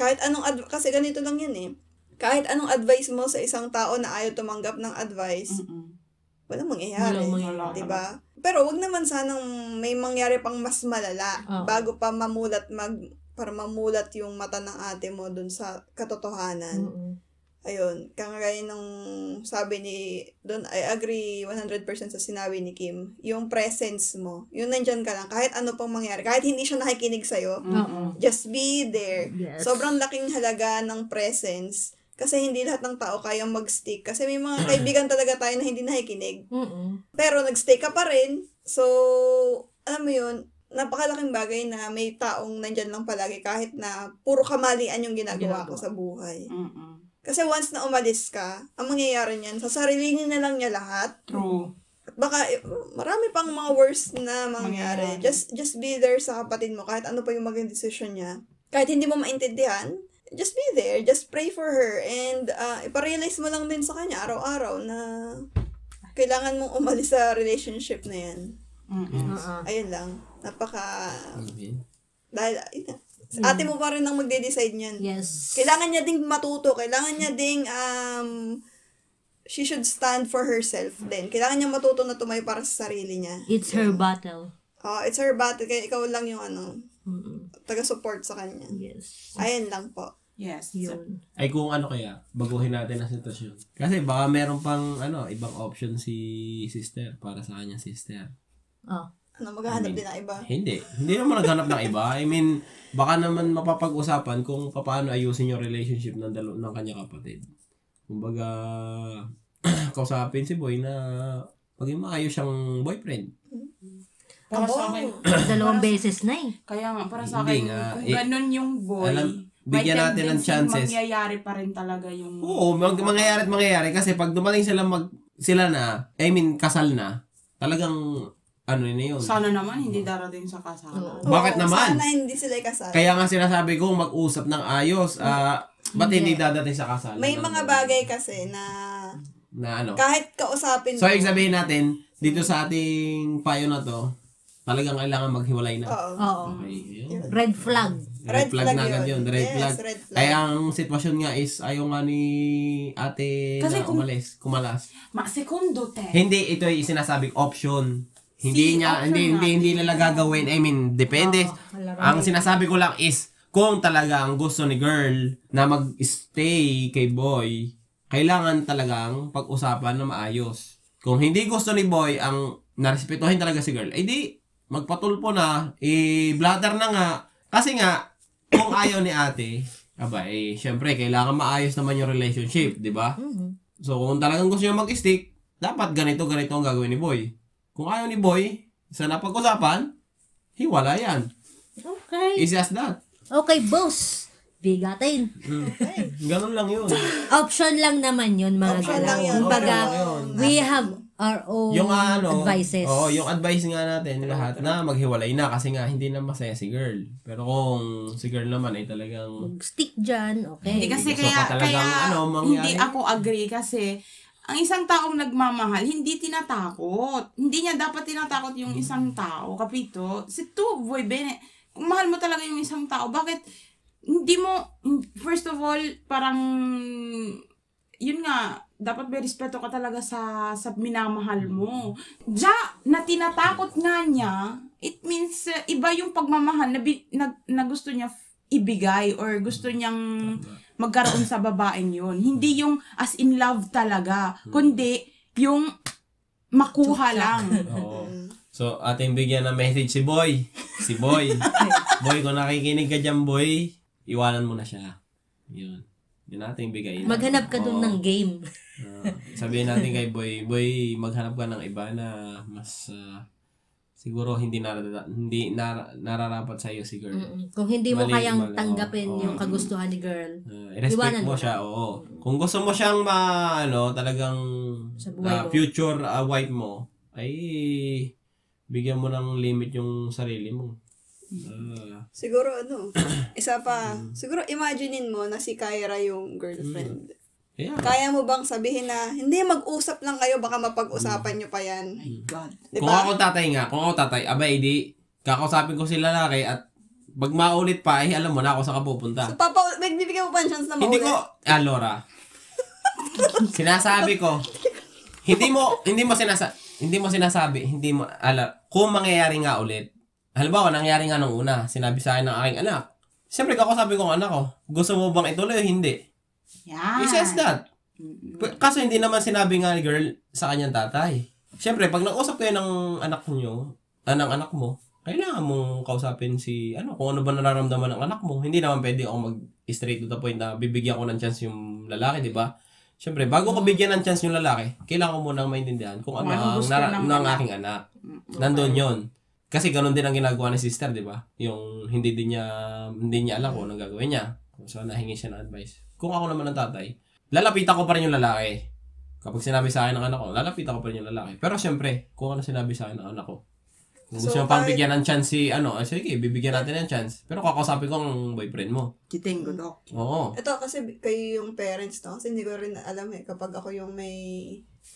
kahit anong... Adv- kasi ganito lang yun eh. Kahit anong advice mo sa isang tao na ayaw tumanggap ng advice,
Mm-mm.
walang mangyayari.
Walang mangyayari.
Di ba? Pero wag naman sanang may mangyari pang mas malala
Oo.
bago pa mamulat mag para mamulat yung mata ng ate mo dun sa katotohanan.
Mhm.
Ayun, kagaya nung sabi ni doon I agree 100% sa sinabi ni Kim. Yung presence mo, yung nandyan ka lang kahit ano pang mangyari, kahit hindi siya nakikinig sa
Oo.
just be there.
Yes.
Sobrang laking halaga ng presence kasi hindi lahat ng tao kayang mag-stick. Kasi may mga kaibigan talaga tayo na hindi nakikinig.
Mhm.
Pero nagstay ka pa rin. So, alam mo yun, napakalaking bagay na may taong nandyan lang palagi kahit na puro kamalian yung ginagawa ko
Ginagawa.
sa buhay.
Mm-mm.
Kasi once na umalis ka, ang mangyayari niyan, sa sarili niya na lang niya lahat.
True.
baka eh, marami pang mga worst na mangyari.
Mangyayari.
Just just be there sa kapatid mo kahit ano pa yung maging decision niya. Kahit hindi mo maintindihan, just be there. Just pray for her and uh, iparealize mo lang din sa kanya araw-araw na kailangan mong umalis sa relationship na yan.
Mm-mm.
Oo.
Ayun lang. Napaka...
Okay.
Dahil, nga. Ate mo pa rin ang magde-decide niyan.
Yes.
Kailangan niya ding matuto. Kailangan niya ding, um, she should stand for herself din. Kailangan niya matuto na tumayo para sa sarili niya.
It's her battle.
Oh, it's her battle. Kaya ikaw lang yung ano,
Mm-mm.
taga-support sa kanya.
Yes.
Ayun lang po.
Yes.
Yun.
Ay kung ano kaya, baguhin natin ang sitwasyon. Kasi baka meron pang ano, ibang option si sister para sa kanya sister.
Oh.
Ano, maghahanap din ng iba.
Hindi. Hindi naman naghanap ng iba. I mean, baka naman mapapag-usapan kung paano ayusin yung relationship ng dalo ng kanya kapatid. Kumbaga, kausapin si boy na maging maayos siyang boyfriend.
Para
Abo.
sa akin,
Dalawang beses na eh.
kaya nga, para sa akin,
nga.
kung
Eh,
ganun yung boy,
alam-
may
bigyan natin ng chances.
mangyayari pa rin talaga yung...
Oo, mag mangyayari at mangyayari kasi pag dumating sila mag sila na, I mean, kasal na, talagang ano na yun.
Sana naman hindi darating sa kasalan.
Bakit naman?
Sana hindi sila ikasal.
Kaya nga sinasabi ko mag-usap ng ayos. ah ba't hindi dadating sa kasal?
May mga bagay kasi na
na ano.
kahit kausapin
So, ibig sabihin natin, dito sa ating payo na to, talagang kailangan maghiwalay na.
Oo.
Oo.
Okay, yun.
Red flag.
Red,
Red
flag,
flag
na agad
yun.
Red
Yes,
flag.
red flag.
Kaya ang sitwasyon nga is ayaw nga ni ate
Kasi
na
kung-
umalis, kumalas.
Ma, sekundo, te.
Hindi, ito ay sinasabing option. Hindi
Si
niya, hindi, hindi, hindi nila gagawin. I mean, depende. ang sinasabi ko lang is, kung talagang gusto ni girl na mag-stay kay boy, kailangan talagang pag-usapan na maayos. Kung hindi gusto ni boy ang narespetuhin talaga si girl, ay di, magpatulpo na, i-blatter na nga. Kasi nga, kung ayaw ni ate, aba, eh, syempre, kailangan maayos naman yung relationship, di ba? So, kung talagang gusto niya mag-stick, dapat ganito, ganito ang gagawin ni boy. Kung ayaw ni boy, sa napag-usapan, hiwala yan.
Okay.
Easy as that.
Okay, boss. Bigatin.
Ganun lang yun.
Option lang naman yun, mga
Option
galaw.
lang yun.
Kumbaga,
Option lang yun.
we have our own
Yung ano,
advices.
Oo, yung advice nga natin lahat na maghiwalay na kasi nga hindi na masaya si girl. Pero kung si girl naman ay talagang
Stick dyan, okay.
Hindi kasi
Gusto
kaya,
pa talagang
kaya
ano, mangyari?
hindi ako agree kasi ang isang taong nagmamahal, hindi tinatakot. Hindi niya dapat tinatakot yung isang tao. Kapito, si tu, boy, bene, kung mahal mo talaga yung isang tao, bakit hindi mo, first of all, parang, yun nga, dapat may respeto ka talaga sa sa minamahal mo. Ja, na tinatakot nga niya, it means uh, iba yung pagmamahal na, bi- na, na gusto niya ibigay or gusto niyang magkaroon sa babaeng yun. Hindi yung as in love talaga, kundi yung makuha lang.
Oo. So, ating bigyan ng message si Boy. Si Boy. boy, kung nakikinig ka dyan, Boy, iwanan mo na siya. Yun. Yun ating bigay.
Maghanap ka dun
Oo.
ng game.
Ah, sabihin natin kay Boy, Boy, maghanap ka ng iba na mas ah, siguro hindi narara- hindi nar- nararapat sa iyo si girl.
Mm-mm. Kung hindi mo
Mali,
kayang
mali,
tanggapin
oo.
yung kagustuhan ni girl,
Uh, i-respect
Iwanan
mo siya, oo. Kung gusto mo siyang ma, ano, talagang
Sa buhay
ah,
mo.
future ah, wife mo, ay bigyan mo ng limit yung sarili mo. Ah,
Siguro ano, isa pa, siguro imaginein mo na si Kyra yung girlfriend.
Yeah.
Kaya mo bang sabihin na, hindi, mag-usap lang kayo, baka mapag-usapan nyo pa yan.
My God.
Di
Kung ako tatay nga, kung ako tatay, abay, di, kakausapin ko si lalaki at pag maulit pa, eh, alam mo na ako sa kapupunta.
So, papa, magbibigyan mo pa ng chance na
Hindi
maulit.
ko, ah, Laura. sinasabi ko, hindi mo, hindi mo sinasa, hindi mo sinasabi, hindi mo, ala, kung mangyayari nga ulit, halimbawa, nangyari nga nung una, sinabi sa akin ng aking anak, siyempre, kakasabi ko ang anak ko, gusto mo bang ituloy o hindi?
Yan.
He says that. P- Kaso hindi naman sinabi nga ni girl sa kanyang tatay. Siyempre, pag nag-usap kayo ng anak nyo, ah, ng anak mo, kailangan mong kausapin si, ano, kung ano ba nararamdaman ng anak mo. Hindi naman pwede ako mag-straight to the point na bibigyan ko ng chance yung lalaki, di ba? Siyempre, bago ko bigyan ng chance yung lalaki, kailangan ko munang maintindihan kung ano ang nara-
ng
ng aking anak. Nandun yon Kasi ganun din ang ginagawa ni sister, di ba? Yung hindi din niya, hindi niya alam kung anong gagawin niya. So, nahingi siya ng advice. Kung ako naman ang tatay, lalapitan ko pa rin yung lalaki. Kapag sinabi sa akin ng anak ko, lalapitan ko pa rin yung lalaki. Pero syempre, kung ano sinabi sa akin ng anak ko. Kung gusto
So,
mo pang bigyan ng chance si, ano, ah, sige, bibigyan natin ng chance. Pero kakausapin ko ang boyfriend mo.
Kiting dok.
Oo.
Ito kasi kayo yung parents, no? Kasi hindi ko rin alam eh, kapag ako yung may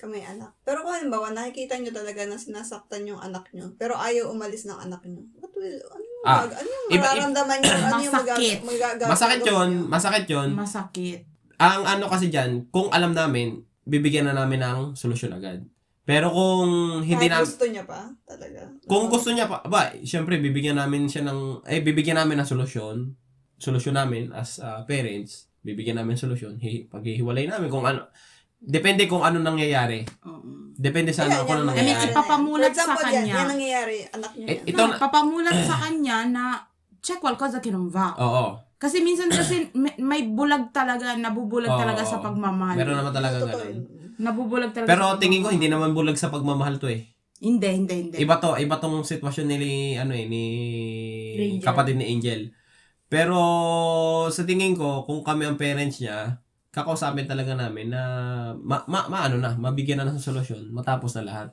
kamay anak. Pero kung halimbawa, nakikita nyo talaga na sinasaktan yung anak nyo, pero ayaw umalis ng anak nyo. What will, ano
Ah,
ano yung
iba-
mararamdaman nyo? Ano yung
Masakit.
magaga-
Masakit yun, masakit yun.
Masakit.
Ang ano kasi dyan, kung alam namin, bibigyan na namin ng solusyon agad. Pero kung hindi
Kahit
na,
gusto niya pa, talaga.
kung gusto niya pa, ba, syempre, bibigyan namin siya ng, eh, bibigyan namin ng solusyon. Solusyon namin as uh, parents, bibigyan namin solusyon. Hi, paghihiwalay namin kung ano, depende kung ano nangyayari.
Oo.
Depende sa ano kung ano
yan,
I mean,
nangyayari.
ipapamulat
For example,
sa
yan,
kanya.
Yan nangyayari, anak niyo.
Eh,
yan.
ito na,
papamulat sa kanya na check qualcosa che non va.
oo.
Kasi minsan kasi may, may bulag talaga, nabubulag
Oo.
talaga sa pagmamahal.
Meron naman talaga
Totoo
ganun.
yun.
Nabubulag talaga
Pero
sa
tingin ko, hindi naman bulag sa pagmamahal to eh.
Hindi, hindi, hindi.
Iba to, iba tong sitwasyon ni ano eh ni
Angel.
kapatid ni Angel. Pero sa tingin ko, kung kami ang parents niya, kakausapin talaga namin na ma, ma, ma- ano na, mabigyan na ng solusyon, matapos na lahat.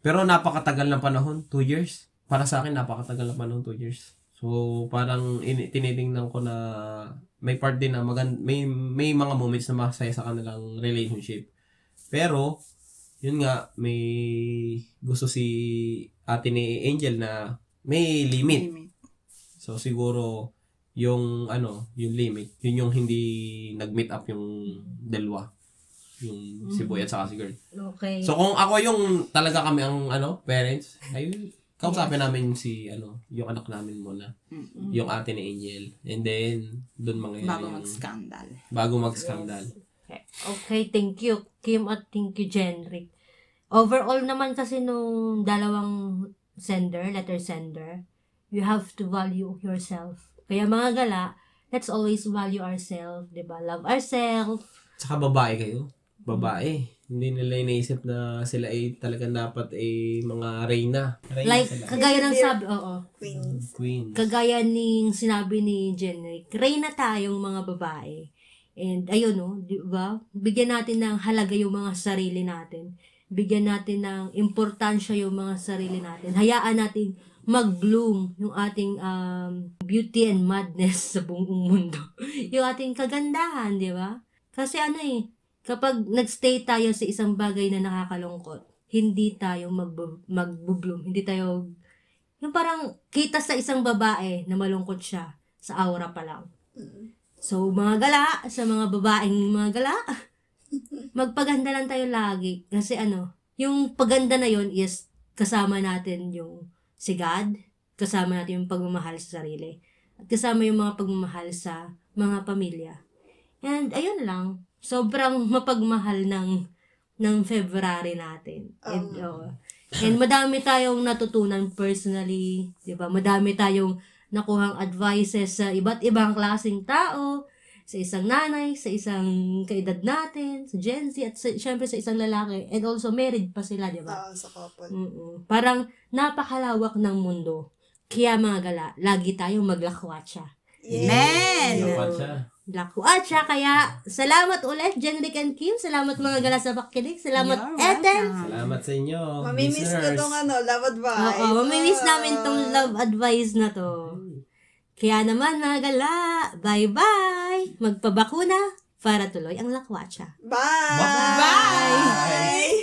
Pero napakatagal ng panahon, 2 years. Para sa akin, napakatagal ng panahon, 2 years. So, parang ini tinitingnan ko na may part din na magan may may mga moments na masaya sa kanilang relationship. Pero yun nga may gusto si ate ni Angel na may limit.
Limit.
So siguro yung ano, yung limit, yun yung hindi nag-meet up yung dalawa. Yung si boy at saka si girl.
Okay.
So kung ako yung talaga kami ang ano, parents, ay kausapin namin si ano, yung anak namin muna.
Mm-mm.
Yung ate ni Angel. And then doon mangyayari.
Bago
yung-
mag-scandal.
Bago mag-scandal.
Okay, thank you, Kim at thank you, Jenrick. Overall naman kasi nung dalawang sender, letter sender, you have to value yourself. Kaya mga gala, let's always value ourselves, di ba? Love ourselves.
Tsaka babae kayo. Babae. Hindi nila iniisip na sila ay talagang dapat ay mga reyna. Reyna
Like,
sila.
kagaya ng sabi, oo.
Queens.
Queen.
Kagaya ng sinabi ni Jenrick, reyna tayong mga babae. And ayun no, di ba? Bigyan natin ng halaga yung mga sarili natin. Bigyan natin ng importansya yung mga sarili natin. Hayaan natin mag-bloom yung ating um, beauty and madness sa buong mundo. yung ating kagandahan, di ba? Kasi ano eh, kapag nagstay tayo sa isang bagay na nakakalungkot, hindi tayo mag- mag-bloom, hindi tayo yung parang kita sa isang babae na malungkot siya sa aura pa lang. So, mga gala, sa mga babaeng mga gala, magpaganda lang tayo lagi. Kasi ano, yung paganda na yon is kasama natin yung si God, kasama natin yung pagmamahal sa sarili, at kasama yung mga pagmamahal sa mga pamilya. And ayun lang, sobrang mapagmahal ng ng February natin. And, oo. And madami tayong natutunan personally, 'di ba? Madami tayong nakuhang advices sa iba't ibang klaseng tao, sa isang nanay, sa isang kaedad natin, sa Gen Z, at sa, syempre sa isang lalaki. And also, married pa sila, di ba?
Ah, sa couple.
Mm-mm. Parang napakalawak ng mundo. Kaya mga gala, lagi tayong maglakwatsa.
Amen!
Dapat siya.
Lakwatsa, kaya salamat ulit, Jenrick and Kim. Salamat mga gala sa pakinig. Salamat,
You're
Ethel.
Salamat sa inyo.
Mamimiss ko
listeners.
tong ano, love advice.
Oo, mamimiss
Ah.
namin tong love advice na to. Kaya naman mga gala, bye-bye! Magpabakuna para tuloy ang lakwatsa.
Bye!
Bye!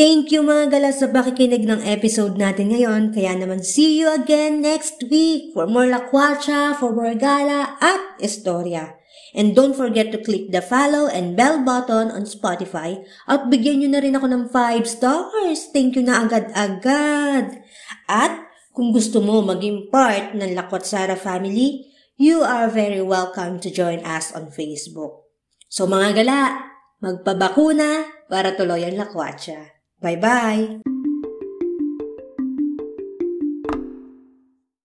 Thank you mga gala sa pakikinig ng episode natin ngayon. Kaya naman see you again next week for more lakwatsa, for more gala at istorya. And don't forget to click the follow and bell button on Spotify at bigyan nyo na rin ako ng 5 stars. Thank you na agad-agad. At kung gusto mo maging part ng Lakwatsara family, you are very welcome to join us on Facebook. So mga gala, magpabakuna para tuloy ang lakwatsa. Bye-bye!